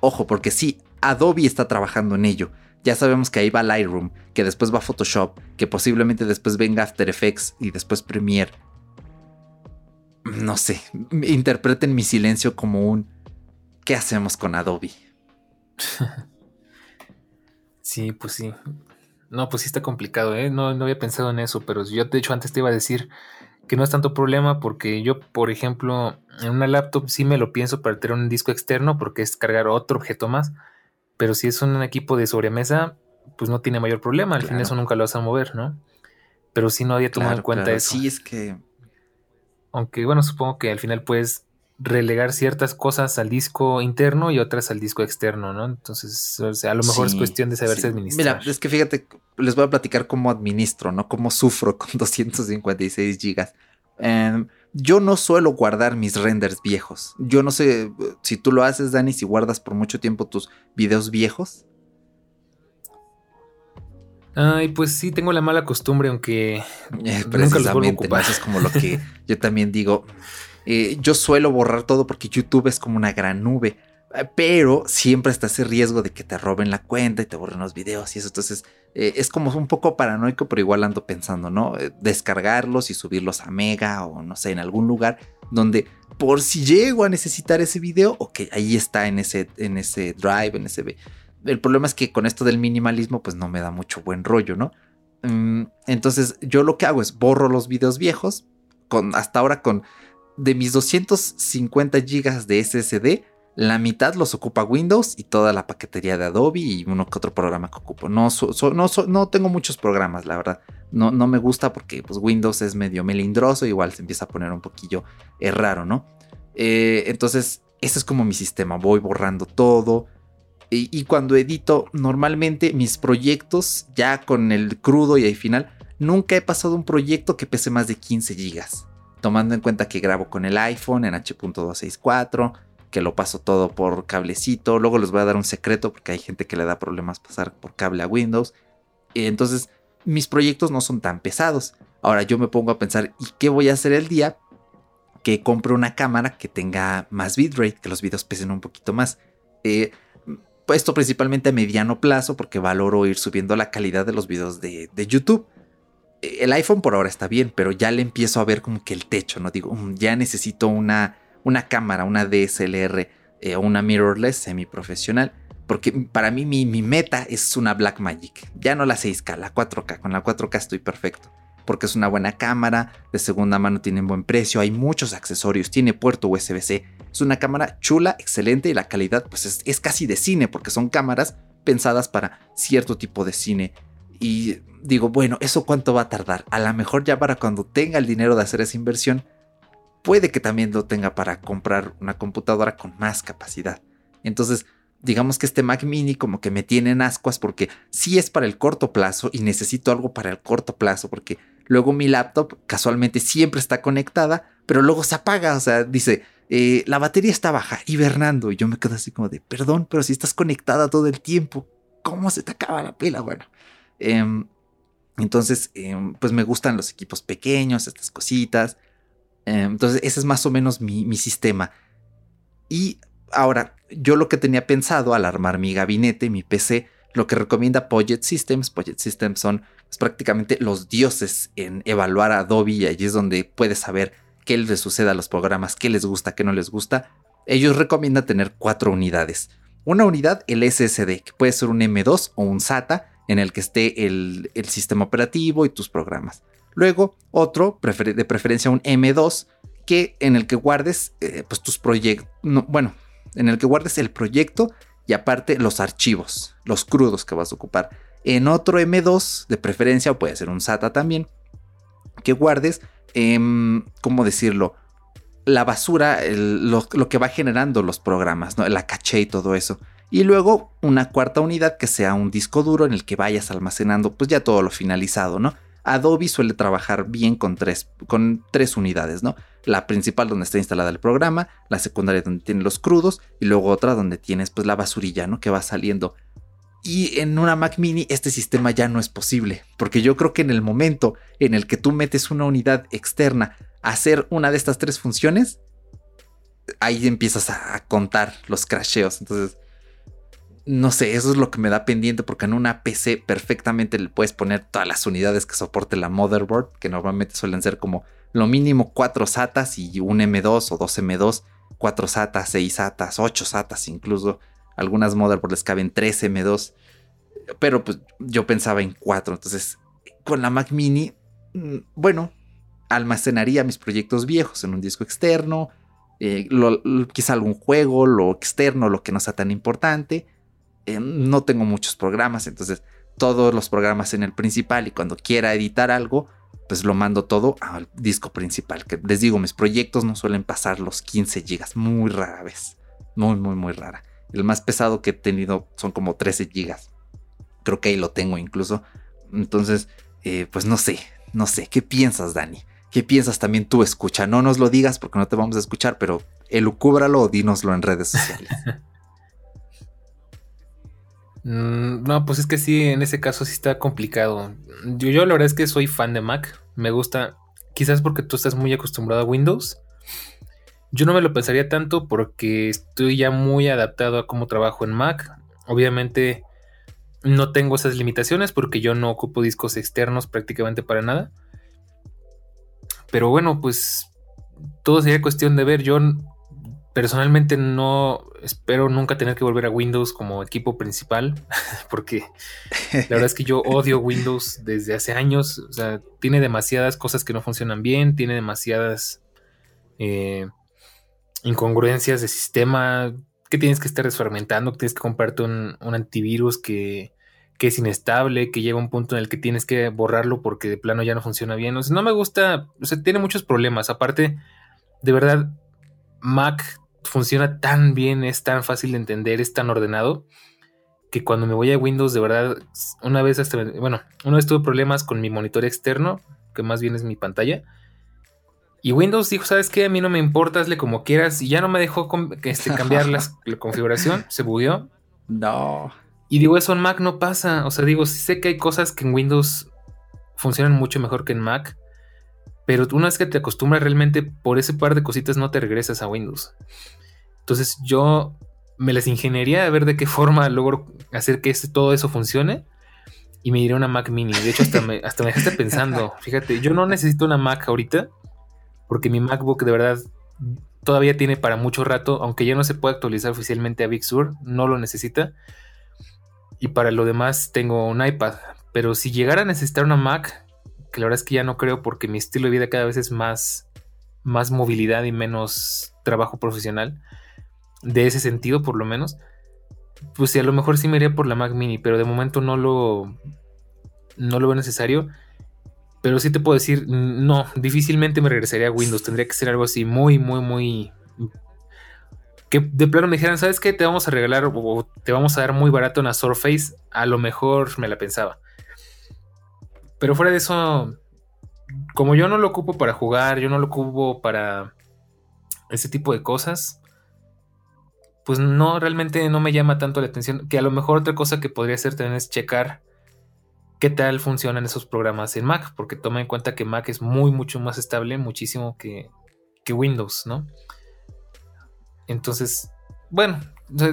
Ojo, porque sí, Adobe está trabajando en ello. Ya sabemos que ahí va Lightroom, que después va Photoshop, que posiblemente después venga After Effects y después Premiere. No sé, interpreten mi silencio como un ¿qué hacemos con Adobe? Sí, pues sí. No, pues sí está complicado, ¿eh? No, no había pensado en eso, pero yo de hecho antes te iba a decir que no es tanto problema porque yo, por ejemplo, en una laptop sí me lo pienso para tener un disco externo porque es cargar otro objeto más, pero si es un equipo de sobremesa, pues no tiene mayor problema, al fin eso nunca lo vas a mover, ¿no? Pero sí no había tomado en cuenta eso. Sí, es que... Aunque bueno, supongo que al final puedes relegar ciertas cosas al disco interno y otras al disco externo, ¿no? Entonces, o sea, a lo mejor es cuestión de saberse administrar. Mira, es que fíjate, les voy a platicar cómo administro, ¿no? Cómo sufro con 256 gigas. Em, yo no suelo guardar mis renders viejos. Yo no sé si tú lo haces, Dani, si guardas por mucho tiempo tus videos viejos. Ay, pues sí, tengo la mala costumbre, aunque eh, nunca los vuelvo a ocupar. Eso es como lo que yo también digo. Eh, yo suelo borrar todo porque YouTube es como una gran nube. Eh, pero siempre está ese riesgo de que te roben la cuenta y te borren los videos y eso. Entonces eh, es como un poco paranoico, pero igual ando pensando, ¿no? descargarlos y subirlos a Mega o no sé, en algún lugar donde por si llego a necesitar ese video, ok, ahí está en ese, en ese drive, en ese el problema es que con esto del minimalismo pues no me da mucho buen rollo, ¿no? Mm, entonces yo lo que hago es borro los videos viejos, con, hasta ahora con de mis 250 gigas de SSD, la mitad los ocupa Windows y toda la paquetería de Adobe y uno que otro programa que ocupo. No, no, no tengo muchos programas, la verdad. No, no me gusta porque pues, Windows es medio melindroso, igual se empieza a poner un poquillo eh, raro, ¿no? Eh, entonces, ese es como mi sistema. Voy borrando todo. Y, cuando edito, normalmente mis proyectos, ya con el crudo y al final, nunca he pasado un proyecto que pese más de 15 gigas. Tomando en cuenta que grabo con el iPhone en H.264 que lo paso todo por cablecito. Luego les voy a dar un secreto porque hay gente que le da problemas pasar por cable a Windows. Entonces, mis proyectos no son tan pesados. Ahora yo me pongo a pensar, ¿y qué voy a hacer el día que compre una cámara que tenga más bitrate, que los videos pesen un poquito más? Eh, esto principalmente a mediano plazo porque valoro ir subiendo la calidad de los videos de, de, YouTube. El iPhone por ahora está bien, pero ya le empiezo a ver como que el techo, ¿no? Digo, mm, ya necesito una una cámara, una DSLR eh, o una mirrorless semiprofesional. Porque para mí mi, meta es una Blackmagic. Ya no la 6K, la 4K. Con la 4K estoy perfecto. Porque es una buena cámara, de segunda mano tiene buen precio, hay muchos accesorios, tiene puerto USB-C. Es una cámara chula, excelente y la calidad pues es, es casi de cine porque son cámaras pensadas para cierto tipo de cine. Y digo, bueno, ¿eso cuánto va a tardar? A lo mejor ya para cuando tenga el dinero de hacer esa inversión, puede que también lo tenga para comprar una computadora con más capacidad. Entonces, digamos que este Mac mini como que me tiene en ascuas porque sí es para el corto plazo y necesito algo para el corto plazo porque luego mi laptop casualmente siempre está conectada, pero luego se apaga, o sea, dice, eh, la batería está baja, hibernando, y yo me quedo así como de, perdón, pero si estás conectada todo el tiempo, ¿cómo se te acaba la pila? Bueno, em, entonces, em, pues me gustan los equipos pequeños, estas cositas. Em, entonces, ese es más o menos mi, sistema. Y ahora, yo lo que tenía pensado al armar mi gabinete, mi PC, lo que recomienda Project Systems, Project Systems son pues, prácticamente los dioses en evaluar Adobe y allí es donde puedes saber qué les sucede a los programas, qué les gusta, qué no les gusta. Ellos recomiendan tener cuatro unidades. Una unidad, el SSD, que puede ser un M2 o un SATA, en el que esté el sistema operativo y tus programas. Luego, otro, de preferencia un M2, que en el que guardes eh, pues tus proyectos, bueno, en el que guardes el proyecto y aparte los archivos, los crudos que vas a ocupar. En otro M2, de preferencia, o puede ser un SATA también, que guardes, em, ¿cómo decirlo? La basura, lo, que va generando los programas, ¿no? la caché y todo eso. Y luego una cuarta unidad que sea un disco duro en el que vayas almacenando pues ya todo lo finalizado, ¿no? Adobe suele trabajar bien con tres, con tres unidades, ¿no? La principal donde está instalada el programa, la secundaria donde tiene los crudos y luego otra donde tienes pues la basurilla, ¿no? Que va saliendo. Y en una Mac mini este sistema ya no es posible, porque yo creo que en el momento en el que tú metes una unidad externa a hacer una de estas tres funciones, ahí empiezas a contar los crasheos. Entonces, no sé, eso es lo que me da pendiente porque en una PC perfectamente le puedes poner todas las unidades que soporte la motherboard, que normalmente suelen ser como lo mínimo 4 SATAs y un M2 o 2 M2, 4 SATAs, 6 SATAs, 8 SATAs incluso. Algunas motherboards les caben 3 M2, pero pues yo pensaba en 4, entonces con la Mac mini, mm, bueno, almacenaría mis proyectos viejos en un disco externo, eh, quizá algún juego, lo externo, lo que no sea tan importante eh, no tengo muchos programas, entonces todos los programas en el principal y cuando quiera editar algo, pues lo mando todo al disco principal. Que les digo, mis proyectos no suelen pasar los 15 gigas, muy rara vez, muy, muy, muy rara. El más pesado que he tenido son como 13 gigas. Creo que ahí lo tengo incluso. Entonces, eh, pues no sé, no sé. ¿Qué piensas, Dani? ¿Qué piensas también tú? Escucha, no nos lo digas porque no te vamos a escuchar, pero elucúbralo o dínoslo en redes sociales. Mm, no, pues es que sí, en ese caso sí está complicado. Yo, yo la verdad es que soy fan de Mac. Me gusta, quizás porque tú estás muy acostumbrado a Windows. Yo no me lo pensaría tanto porque estoy ya muy adaptado a cómo trabajo en Mac. Obviamente no tengo esas limitaciones porque yo no ocupo discos externos prácticamente para nada. Pero bueno, pues todo sería cuestión de ver. Yo personalmente no espero nunca tener que volver a Windows como equipo principal, porque la verdad es que yo odio Windows desde hace años. O sea, tiene demasiadas cosas que no funcionan bien, tiene demasiadas eh, incongruencias de sistema que tienes que estar desfragmentando, que tienes que comprarte un, antivirus que, que, es inestable, que llega a un punto en el que tienes que borrarlo porque de plano ya no funciona bien. O sea, no me gusta, o sea, tiene muchos problemas. Aparte, de verdad, Mac funciona tan bien, es tan fácil de entender, es tan ordenado, que cuando me voy a Windows, de verdad, una vez hasta, bueno, una vez tuve problemas con mi monitor externo, que más bien es mi pantalla. Y Windows dijo, ¿sabes qué? A mí no me importa, hazle como quieras. Y ya no me dejó este, cambiar la configuración, se bugueó. No. Y digo, eso en Mac no pasa. O sea, digo, sé que hay cosas que en Windows funcionan mucho mejor que en Mac. Pero una vez que te acostumbras realmente por ese par de cositas no te regresas a Windows. Entonces yo me las ingeniería a ver de qué forma logro hacer que todo eso funcione. Y me iré a una Mac mini. De hecho, hasta me, hasta me dejaste pensando. Fíjate, yo no necesito una Mac ahorita. Porque mi MacBook de verdad todavía tiene para mucho rato. Aunque ya no se puede actualizar oficialmente a Big Sur. No lo necesita. Y para lo demás tengo un iPad. Pero si llegara a necesitar una Mac, que la verdad es que ya no creo porque mi estilo de vida cada vez es más, más movilidad y menos trabajo profesional de ese sentido por lo menos, pues sí, a lo mejor sí me iría por la Mac Mini, pero de momento no lo, no lo veo necesario. Pero sí te puedo decir, no, difícilmente me regresaría a Windows. Tendría que ser algo así muy, muy, muy... Que de plano me dijeran, ¿sabes qué? Te vamos a regalar o te vamos a dar muy barato una Surface. A lo mejor me la pensaba. Pero fuera de eso, como yo no lo ocupo para jugar, yo no lo ocupo para ese tipo de cosas, pues no, realmente no me llama tanto la atención. Que a lo mejor otra cosa que podría hacer también es checar qué tal funcionan esos programas en Mac, porque toma en cuenta que Mac es muy, mucho más estable, muchísimo que, Windows, ¿no? Entonces, bueno,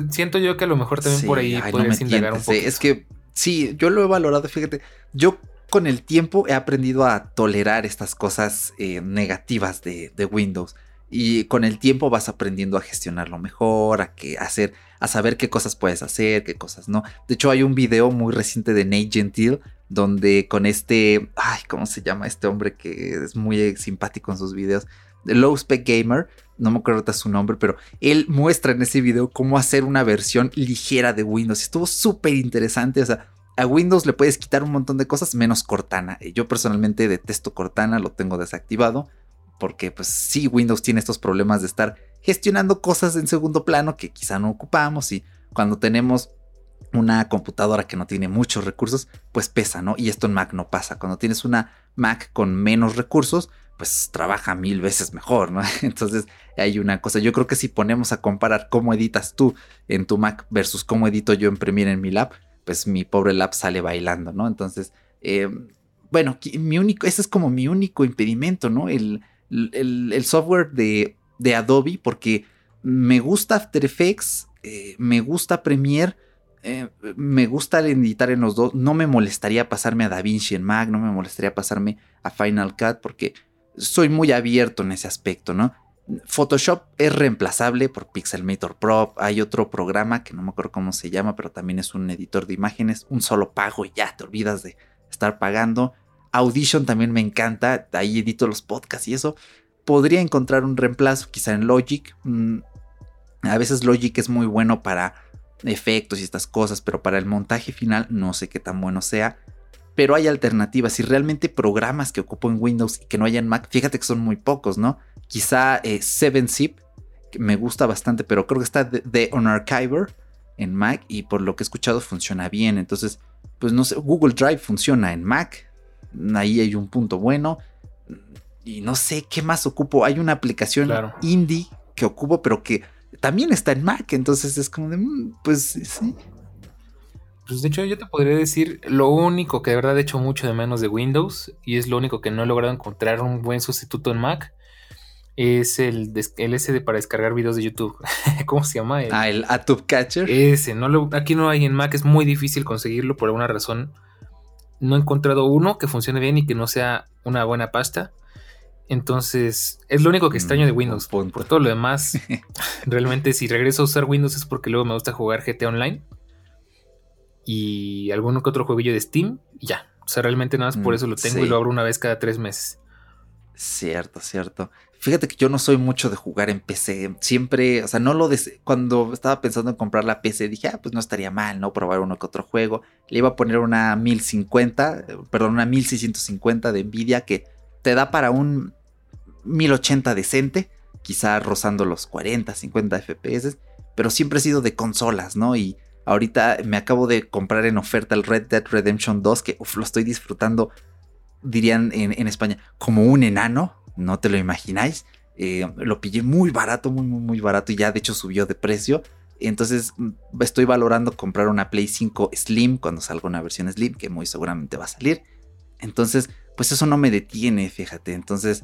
siento yo que a lo mejor también por ahí podrías indagar un poco. Es que sí, yo lo he valorado, fíjate, yo con el tiempo he aprendido a tolerar estas cosas eh, negativas de, Windows y con el tiempo vas aprendiendo a gestionarlo mejor, a, hacer, a saber qué cosas puedes hacer, qué cosas no. De hecho, hay un video muy reciente de Nate Gentil donde con este, ¿cómo se llama este hombre que es muy simpático en sus videos? The Low Spec Gamer, no me acuerdo su nombre, pero él muestra en ese video cómo hacer una versión ligera de Windows. Estuvo súper interesante, o sea, a Windows le puedes quitar un montón de cosas menos Cortana. Yo personalmente detesto Cortana, lo tengo desactivado porque pues sí, Windows tiene estos problemas de estar gestionando cosas en segundo plano que quizá no ocupamos y cuando tenemos una computadora que no tiene muchos recursos, pues pesa, ¿no? Y esto en Mac no pasa. Cuando tienes una Mac con menos recursos, pues trabaja mil veces mejor, ¿no? Entonces hay una cosa, yo creo que si ponemos a comparar cómo editas tú en tu Mac versus cómo edito yo en Premiere en mi lab, pues mi pobre lab sale bailando, ¿no? Entonces, eh, bueno, mi único, ese es como mi único impedimento, ¿no? El, el, software de, de, Adobe porque me gusta After Effects, eh, me gusta Premiere, eh, me gusta editar en los dos. No me molestaría pasarme a DaVinci en Mac, no me molestaría pasarme a Final Cut porque soy muy abierto en ese aspecto, ¿no? Photoshop es reemplazable por Pixelmator Pro. Hay otro programa que no me acuerdo cómo se llama, pero también es un editor de imágenes. Un solo pago y ya te olvidas de estar pagando. Audition también me encanta, ahí edito los podcasts y eso. Podría encontrar un reemplazo quizá en Logic. Mm, a veces Logic es muy bueno para efectos y estas cosas, pero para el montaje final no sé qué tan bueno sea. Pero hay alternativas. Si realmente programas que ocupo en Windows y que no hay en Mac, fíjate que son muy pocos, ¿no? Quizá 7zip, eh, que me gusta bastante, pero creo que está de, On Archiver en Mac y por lo que he escuchado funciona bien. Entonces, pues no sé, Google Drive funciona en Mac, ahí hay un punto bueno. Y no sé qué más ocupo. Hay una aplicación indie que ocupo, pero que también está en Mac. Entonces es como de, mm, pues sí. Pues de hecho yo te podría decir lo único que de verdad he hecho mucho de menos de Windows y es lo único que no he logrado encontrar un buen sustituto en Mac es el, el ese de para descargar videos de YouTube. ¿Cómo se llama? ah, el ATube Catcher. Ese, no lo, aquí no hay en Mac, es muy difícil conseguirlo por alguna razón no he encontrado uno que funcione bien y que no sea una buena pasta. Entonces, es lo único que extraño de mm, Windows. Por todo lo demás, realmente si regreso a usar Windows es porque luego me gusta jugar GTA Online y alguno que otro jueguillo de Steam y ya. O sea, realmente nada más por mm, eso lo tengo y lo abro una vez cada tres meses. Cierto, cierto. Fíjate que yo no soy mucho de jugar en PC. Siempre, o sea, no lo cuando estaba pensando en comprar la PC dije, ah, pues no estaría mal, ¿no? Probar uno que otro juego. Le iba a poner una 1050, perdón, una 1650 de Nvidia que te da para un 1080 decente, quizá rozando los 40, 50 FPS, pero siempre he sido de consolas, ¿no? Y ahorita me acabo de comprar en oferta el Red Dead Redemption 2, que lo estoy disfrutando dirían en, España, como un enano, no te lo imagináis. Eh, lo pillé muy barato, muy, muy, muy barato y ya de hecho subió de precio. Entonces mm, estoy valorando comprar una Play 5 Slim cuando salga una versión Slim, que muy seguramente va a salir. Entonces, pues eso no me detiene, fíjate. Entonces,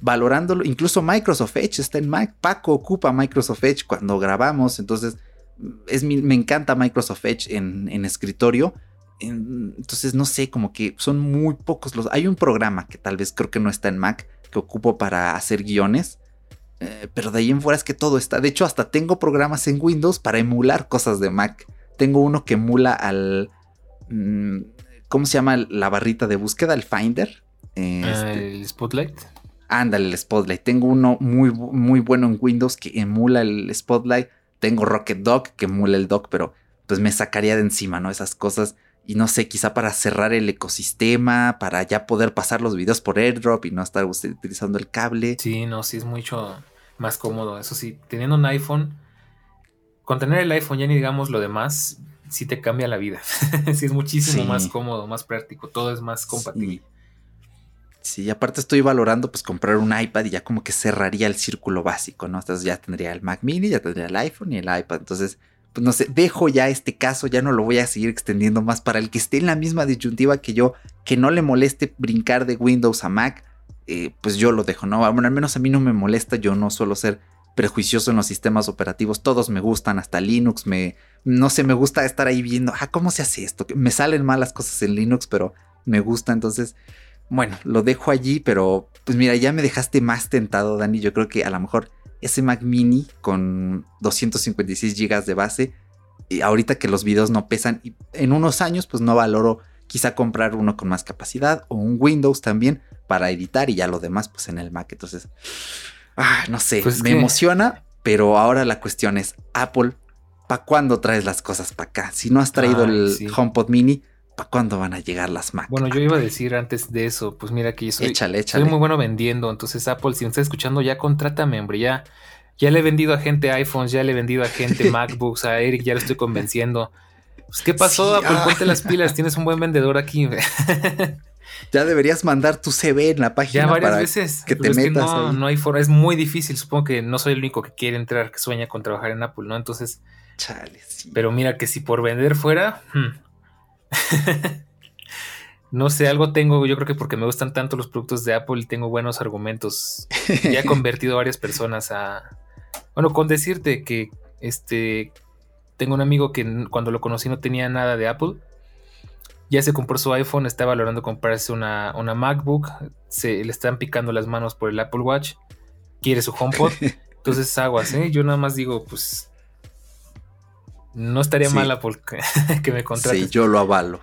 valorándolo, incluso Microsoft Edge está en Mac. Paco ocupa Microsoft Edge cuando grabamos. Entonces, es me encanta Microsoft Edge en, en escritorio entonces, no sé, como que son muy pocos los... Hay un programa que tal vez creo que no está en Mac, que ocupo para hacer guiones. Eh, pero de ahí en fuera es que todo está. De hecho, hasta tengo programas en Windows para emular cosas de Mac. Tengo uno que emula al... Mm, ¿Cómo se llama la barrita de búsqueda? El Finder. Este, el Spotlight. Ándale, el Spotlight. Tengo uno muy, muy bueno en Windows que emula el Spotlight. Tengo Rocket Dog que emula el Dog, pero pues me sacaría de encima, ¿no? Esas cosas y no sé, quizá para cerrar el ecosistema, para ya poder pasar los videos por airdrop y no estar utilizando el cable. Sí, no, sí es mucho más cómodo. Eso sí, teniendo un iPhone, con tener el iPhone ya ni digamos lo demás, sí te cambia la vida. sí es muchísimo más cómodo, más práctico, todo es más compatible. Sí. Sí. aparte estoy valorando pues comprar un iPad y ya como que cerraría el círculo básico, ¿no? Entonces ya tendría el Mac mini, ya tendría el iPhone y el iPad. Entonces pues no sé, dejo ya este caso, ya no lo voy a seguir extendiendo más para el que esté en la misma disyuntiva que yo, que no le moleste brincar de Windows a Mac, eh, pues yo lo dejo, ¿no? Bueno, al menos a mí no me molesta, yo no suelo ser prejuicioso en los sistemas operativos, todos me gustan, hasta Linux, me, no sé, me gusta estar ahí viendo, ah, ¿cómo se hace esto? Me salen malas cosas en Linux, pero me gusta, entonces, bueno, lo dejo allí, pero pues mira, ya me dejaste más tentado, Dani, yo creo que a lo mejor ese Mac mini con 256 GB de base. Y ahorita que los videos no pesan, y en unos años, pues no valoro quizá comprar uno con más capacidad o un Windows también para editar y ya lo demás, pues en el Mac. Entonces, ah, no sé, pues me emociona, pero ahora la cuestión es: Apple, ¿para cuándo traes las cosas para acá? Si no has traído el HomePod mini, ¿para cuándo van a llegar las Mac? Bueno, yo iba a decir antes de eso, pues mira que yo soy, soy muy bueno vendiendo. Entonces, Apple, si me está escuchando, ya contrátame, hombre. Ya, ya le he vendido a gente iPhones, ya le he vendido a gente MacBooks, a Eric ya lo estoy convenciendo. Pues, ¿qué pasó, Apple? Ah. Ponte las pilas, tienes un buen vendedor aquí. ya deberías mandar tu CV en la página. Ya varias veces. Que te metas no, no hay forma, es muy difícil. Supongo que no soy el único que quiere entrar, que sueña con trabajar en Apple, ¿no? Entonces. Chale, Pero mira que si por vender fuera. Hmm. No sé, algo tengo, yo creo que porque me gustan tanto los productos de Apple y tengo buenos argumentos. Ya he convertido a varias personas a... Bueno, con decirte que este... Tengo un amigo que cuando lo conocí no tenía nada de Apple. Ya se compró su iPhone, está valorando comprarse una, una MacBook. Se le están picando las manos por el Apple Watch. Quiere su HomePod. Entonces aguas, ¿eh? Yo nada más digo, pues... No estaría mala mal que me contrate. Sí, yo lo avalo.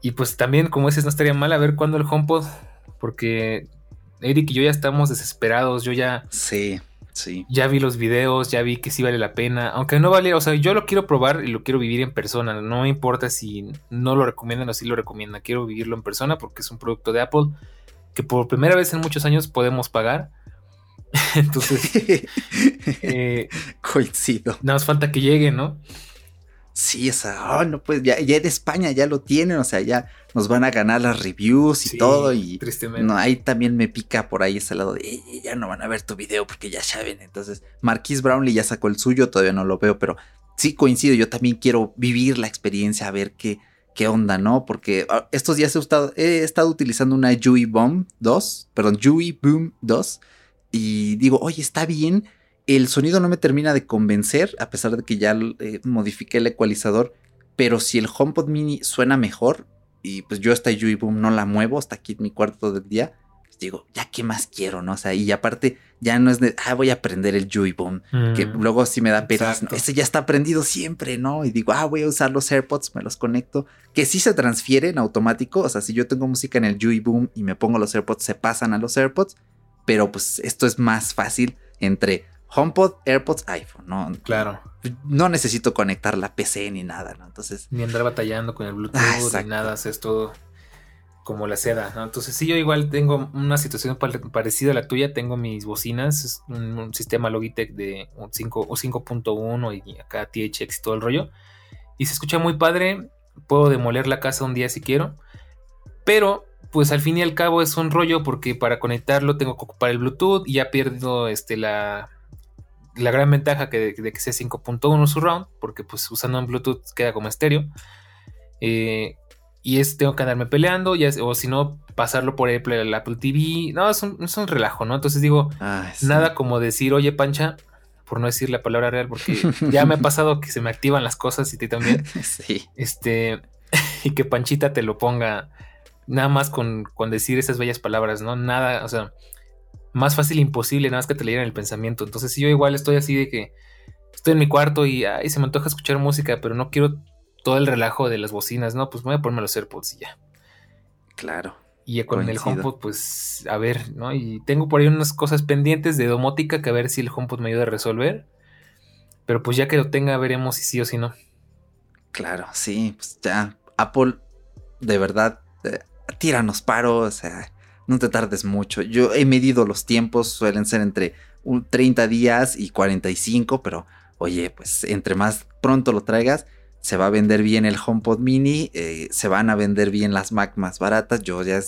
Y pues también, como dices, no estaría mal a ver cuándo el HomePod, porque Eric y yo ya estamos desesperados, yo ya... Sí, sí. Ya vi los videos, ya vi que sí vale la pena, aunque no vale, o sea, yo lo quiero probar y lo quiero vivir en persona, no me importa si no lo recomiendan o si lo recomiendan, quiero vivirlo en persona porque es un producto de Apple que por primera vez en muchos años podemos pagar. Entonces, eh, coincido. Nada más falta que llegue, ¿no? Sí, esa, oh, no, pues ya, ya, en España ya lo tienen, o sea, ya nos van a ganar las reviews y todo. Y no, ahí también me pica por ahí ese lado de ya no van a ver tu video porque ya saben. Entonces, Marquis Brownlee ya sacó el suyo, todavía no lo veo, pero sí coincido. Yo también quiero vivir la experiencia, a ver qué, qué onda, ¿no? Porque ah, estos días he estado, he estado utilizando una Yui Bomb 2, perdón, Yui Boom 2, y digo, oye, está bien el sonido no me termina de convencer, a pesar de que ya eh, modifiqué el ecualizador. Pero si el HomePod mini suena mejor, y pues yo esta Yui Boom no la muevo hasta aquí en mi cuarto del día, digo, ya qué más quiero, ¿no? O sea, y aparte ya no es de, ah, voy a aprender el Jui Boom, que mm, luego sí me da pena, ese ya está aprendido siempre, ¿no? Y digo, ah, voy a usar los AirPods, me los conecto, que sí se transfiere en automático, o sea, si yo tengo música en el Jui Boom y me pongo los AirPods, se pasan a los AirPods, pero pues esto es más fácil entre HomePod, AirPods, iPhone, ¿no? Claro. No necesito conectar la PC ni nada, ¿no? Entonces. Ni andar batallando con el Bluetooth ni nada, es todo como la seda, ¿no? Entonces, sí, yo igual tengo una situación parecida a la tuya. Tengo mis bocinas, es un, sistema Logitech de un 5 o 5.1 y acá THX y todo el rollo. Y se escucha muy padre. Puedo demoler la casa un día si quiero. Pero pues al fin y al cabo es un rollo porque para conectarlo tengo que ocupar el Bluetooth y ya pierdo este, la, la gran ventaja que de, que sea 5.1 surround, porque pues usando un Bluetooth queda como estéreo. Eh, y es, tengo que andarme peleando, ya, o si no, pasarlo por Apple, el Apple TV. No, es un, es un relajo, ¿no? Entonces digo, nada como decir, oye, Pancha, por no decir la palabra real, porque ya me ha pasado que se me activan las cosas y ti también. Sí. Este, y que Panchita te lo ponga nada más con, con decir esas bellas palabras, ¿no? Nada, o sea, más fácil imposible, nada más que te leyeran el pensamiento. Entonces, si yo igual estoy así de que estoy en mi cuarto y ay, se me antoja escuchar música, pero no quiero todo el relajo de las bocinas, no, pues voy a ponerme los AirPods y ya. Claro. Y con el HomePod, pues a ver, ¿no? Y tengo por ahí unas cosas pendientes de domótica que a ver si el HomePod me ayuda a resolver. Pero pues ya que lo tenga, veremos si sí o si no. Claro, sí, pues ya. Apple, de verdad, eh, tíranos paro, o sea, no te tardes mucho. Yo he medido los tiempos, suelen ser entre 30 días y 45, pero oye, pues entre más pronto lo traigas, se va a vender bien el HomePod mini, eh, se van a vender bien las Mac más baratas. Yo ya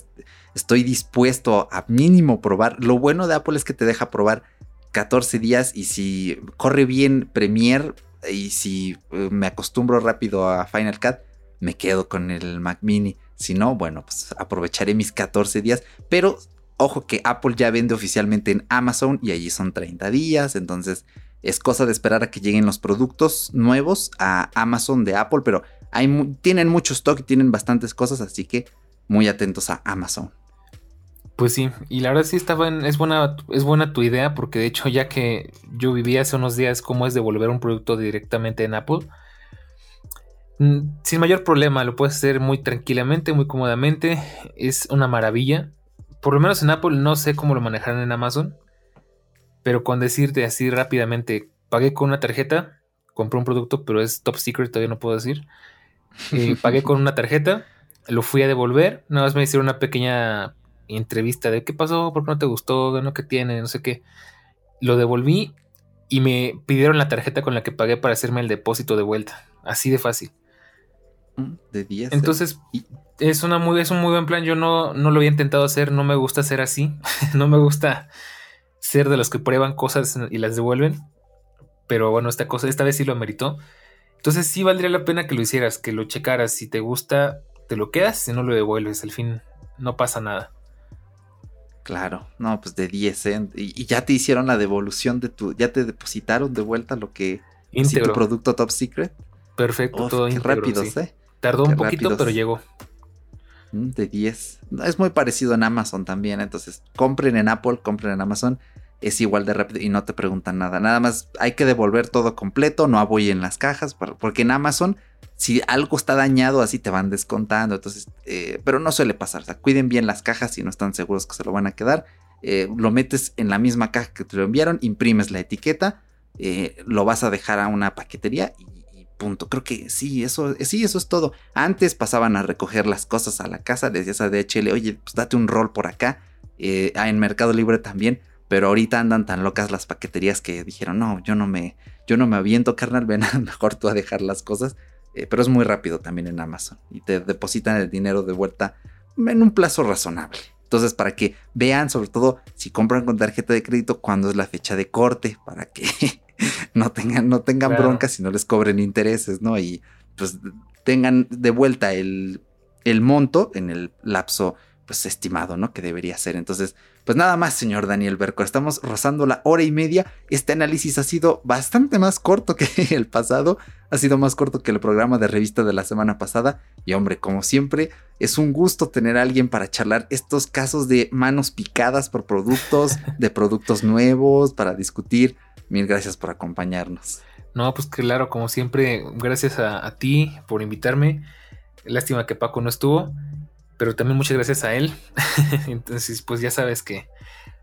estoy dispuesto a mínimo probar. Lo bueno de Apple es que te deja probar 14 días y si corre bien Premiere y si eh, me acostumbro rápido a Final Cut, me quedo con el Mac mini. Si no, bueno, pues aprovecharé mis 14 días. Pero ojo que Apple ya vende oficialmente en Amazon y allí son 30 días. Entonces es cosa de esperar a que lleguen los productos nuevos a Amazon de Apple. Pero hay, tienen mucho stock y tienen bastantes cosas. Así que muy atentos a Amazon. Pues sí, y la verdad sí estaba es buena, es buena tu idea, porque de hecho, ya que yo vivía hace unos días cómo es devolver un producto directamente en Apple, sin mayor problema, lo puedes hacer muy tranquilamente, muy cómodamente. Es una maravilla. Por lo menos en Apple no sé cómo lo manejarán en Amazon. Pero con decirte así rápidamente, pagué con una tarjeta, compré un producto, pero es top secret, todavía no puedo decir. Eh, pagué con una tarjeta, lo fui a devolver, nada más me hicieron una pequeña entrevista de qué pasó, por qué no te gustó, no qué tiene, no sé qué. Lo devolví y me pidieron la tarjeta con la que pagué para hacerme el depósito de vuelta. Así de fácil. De 10. Entonces, es, una muy, es un muy buen plan. Yo no, no lo había intentado hacer, no me gusta ser así. no me gusta ser de los que prueban cosas y las devuelven. Pero bueno, esta cosa, esta vez sí lo ameritó. Entonces sí valdría la pena que lo hicieras, que lo checaras. Si te gusta, te lo quedas, si no lo devuelves. Al fin no pasa nada. Claro, no, pues de 10, ¿eh? Y, ya te hicieron la devolución de tu, ya te depositaron de vuelta lo que... tu producto top secret. Perfecto, todo qué rápidos, ¿eh? Tardó un poquito, pero llegó. Mm, de 10. Es muy parecido en Amazon también. Entonces, compren en Apple, compren en Amazon. Es igual de rápido y no te preguntan nada. Nada más hay que devolver todo completo. No en las cajas. Porque en Amazon, si algo está dañado, así te van descontando. Entonces, eh, pero no suele pasar. O sea, cuiden bien las cajas si no están seguros que se lo van a quedar. Eh, lo metes en la misma caja que te lo enviaron. Imprimes la etiqueta. Eh, lo vas a dejar a una paquetería y punto. Creo que sí, eso, sí, eso es todo. Antes pasaban a recoger las cosas a la casa, decías a DHL, oye, pues date un rol por acá. Eh, en Mercado Libre también. Pero ahorita andan tan locas las paqueterías que dijeron, no, yo no me, yo no me aviento, carnal, ven, mejor tú a dejar las cosas. Eh, pero es muy rápido también en Amazon. Y te depositan el dinero de vuelta en un plazo razonable. Entonces, para que vean, sobre todo, si compran con tarjeta de crédito, cuándo es la fecha de corte, para que no tengan, no tengan broncas y no les cobren intereses, ¿no? Y pues tengan de vuelta el, el monto en el lapso pues estimado, ¿no? Que debería ser. Entonces, pues nada más, señor Daniel Berco, estamos rozando la hora y media. Este análisis ha sido bastante más corto que el pasado, ha sido más corto que el programa de revista de la semana pasada. Y hombre, como siempre, es un gusto tener a alguien para charlar estos casos de manos picadas por productos, de productos nuevos, para discutir. Mil gracias por acompañarnos. No, pues claro, como siempre, gracias a, a ti por invitarme. Lástima que Paco no estuvo pero también muchas gracias a él. Entonces, pues ya sabes que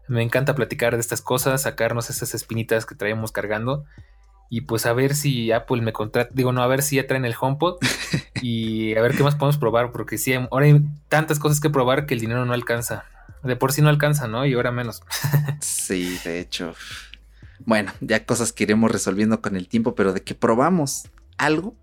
me encanta platicar de estas cosas, sacarnos esas espinitas que traemos cargando y pues a ver si Apple me contrata, digo, no, a ver si ya traen el HomePod y a ver qué más podemos probar, porque sí, ahora hay tantas cosas que probar que el dinero no alcanza. De por sí no alcanza, ¿no? Y ahora menos. sí, de hecho. Bueno, ya cosas que iremos resolviendo con el tiempo, pero de que probamos algo,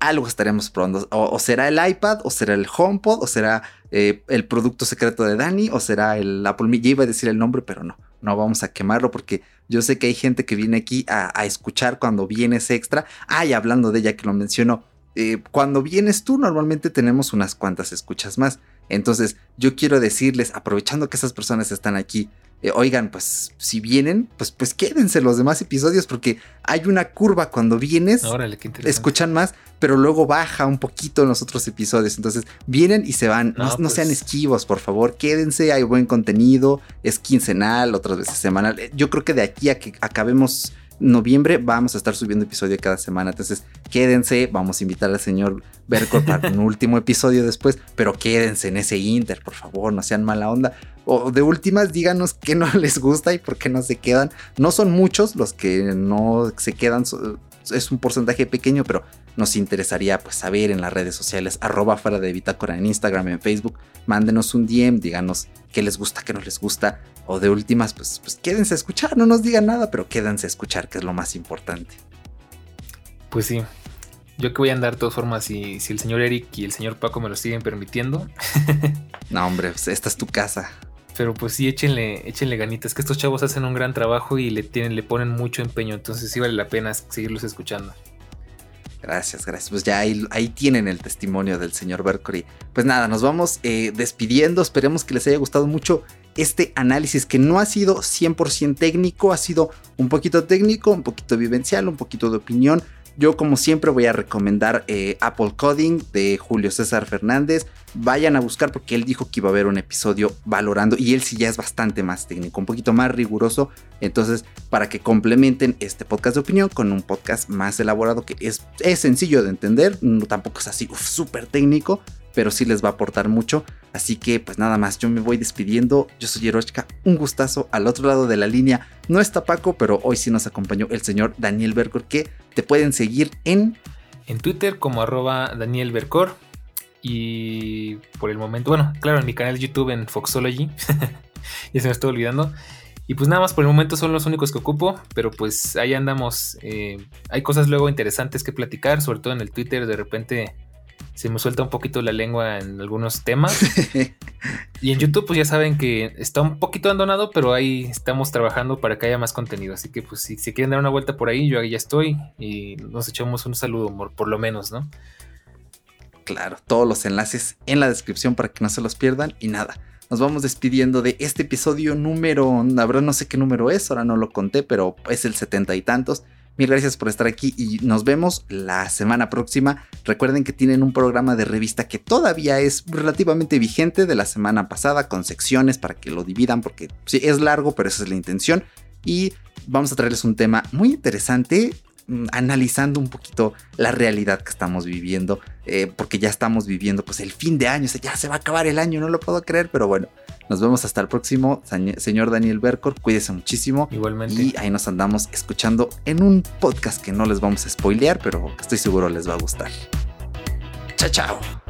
algo estaremos probando. O, será el iPad, o será el HomePod, o será eh, el producto secreto de Dani, o será el Apple. Ya iba a decir el nombre, pero no, no vamos a quemarlo porque yo sé que hay gente que viene aquí a, escuchar cuando vienes extra. Ay, hablando de ella que lo mencionó. Eh, cuando vienes tú, normalmente tenemos unas cuantas escuchas más. Entonces, yo quiero decirles, aprovechando que esas personas están aquí, eh, oigan, pues si vienen, pues, pues quédense los demás episodios porque hay una curva cuando vienes, escuchan más, pero luego baja un poquito en los otros episodios. Entonces vienen y se van. No, no, sean pues esquivos, por favor, quédense, hay buen contenido, es quincenal, otras veces semanal. Eh, yo creo que de aquí a que acabemos noviembre vamos a estar subiendo episodio cada semana. Entonces, quédense, vamos a invitar al señor Berco para un último episodio después, pero quédense en ese Inter, por favor, no sean mala onda. O de últimas, díganos qué no les gusta y por qué no se quedan. No son muchos los que no se quedan, es un porcentaje pequeño, pero nos interesaría pues saber en las redes sociales, arroba fuera de Bitácora en Instagram, en Facebook, mándenos un DM, díganos qué les gusta, qué no les gusta, o de últimas, pues, pues quédense a escuchar, no nos digan nada, pero quédense a escuchar, que es lo más importante. Pues sí, yo que voy a andar de todas formas si, si el señor Eric y el señor Paco me lo siguen permitiendo. no, hombre, pues esta es tu casa. Pero pues sí, échenle, échenle ganitas, que estos chavos hacen un gran trabajo y le, tienen, le ponen mucho empeño, entonces sí vale la pena seguirlos escuchando. Gracias, gracias. Pues ya ahí, tienen el testimonio del señor Berkery. Pues nada, nos vamos eh, despidiendo. Esperemos que les haya gustado mucho este análisis que no ha sido 100% técnico, ha sido un poquito técnico, un poquito vivencial, un poquito de opinión. Yo como siempre voy a recomendar eh, Apple Coding de Julio César Fernández. Vayan a buscar porque él dijo que iba a haber un episodio valorando y él sí ya es bastante más técnico, un poquito más riguroso. Entonces, para que complementen este podcast de opinión con un podcast más elaborado que es, es sencillo de entender, no, tampoco es así súper técnico, pero sí les va a aportar mucho. Así que pues nada más, yo me voy despidiendo. Yo soy Yerochka, un gustazo. Al otro lado de la línea no está Paco, pero hoy sí nos acompañó el señor Daniel Bercor, que te pueden seguir en... En Twitter como arroba Daniel Bercor. Y por el momento, bueno, claro, en mi canal de YouTube en Foxology. ya se me estoy olvidando. Y pues nada más por el momento son los únicos que ocupo, pero pues ahí andamos. Eh, hay cosas luego interesantes que platicar, sobre todo en el Twitter. De repente se me suelta un poquito la lengua en algunos temas. y en YouTube, pues ya saben que está un poquito abandonado, pero ahí estamos trabajando para que haya más contenido. Así que, pues, si, si quieren dar una vuelta por ahí, yo ahí ya estoy y nos echamos un saludo, por, lo menos, ¿no? Claro, todos los enlaces en la descripción para que no se los pierdan. Y nada, nos vamos despidiendo de este episodio número, la verdad no sé qué número es, ahora no lo conté, pero es el setenta y tantos. Mil gracias por estar aquí y nos vemos la semana próxima. Recuerden que tienen un programa de revista que todavía es relativamente vigente de la semana pasada con secciones para que lo dividan porque sí es largo, pero esa es la intención. Y vamos a traerles un tema muy interesante analizando un poquito la realidad que estamos viviendo, eh, porque ya estamos viviendo pues el fin de año, o sea, ya se va a acabar el año, no lo puedo creer, pero bueno, nos vemos hasta el próximo, señor Daniel Bercor. Cuídese muchísimo. Igualmente. Y ahí nos andamos escuchando en un podcast que no les vamos a spoilear, pero estoy seguro les va a gustar. Chao, chao.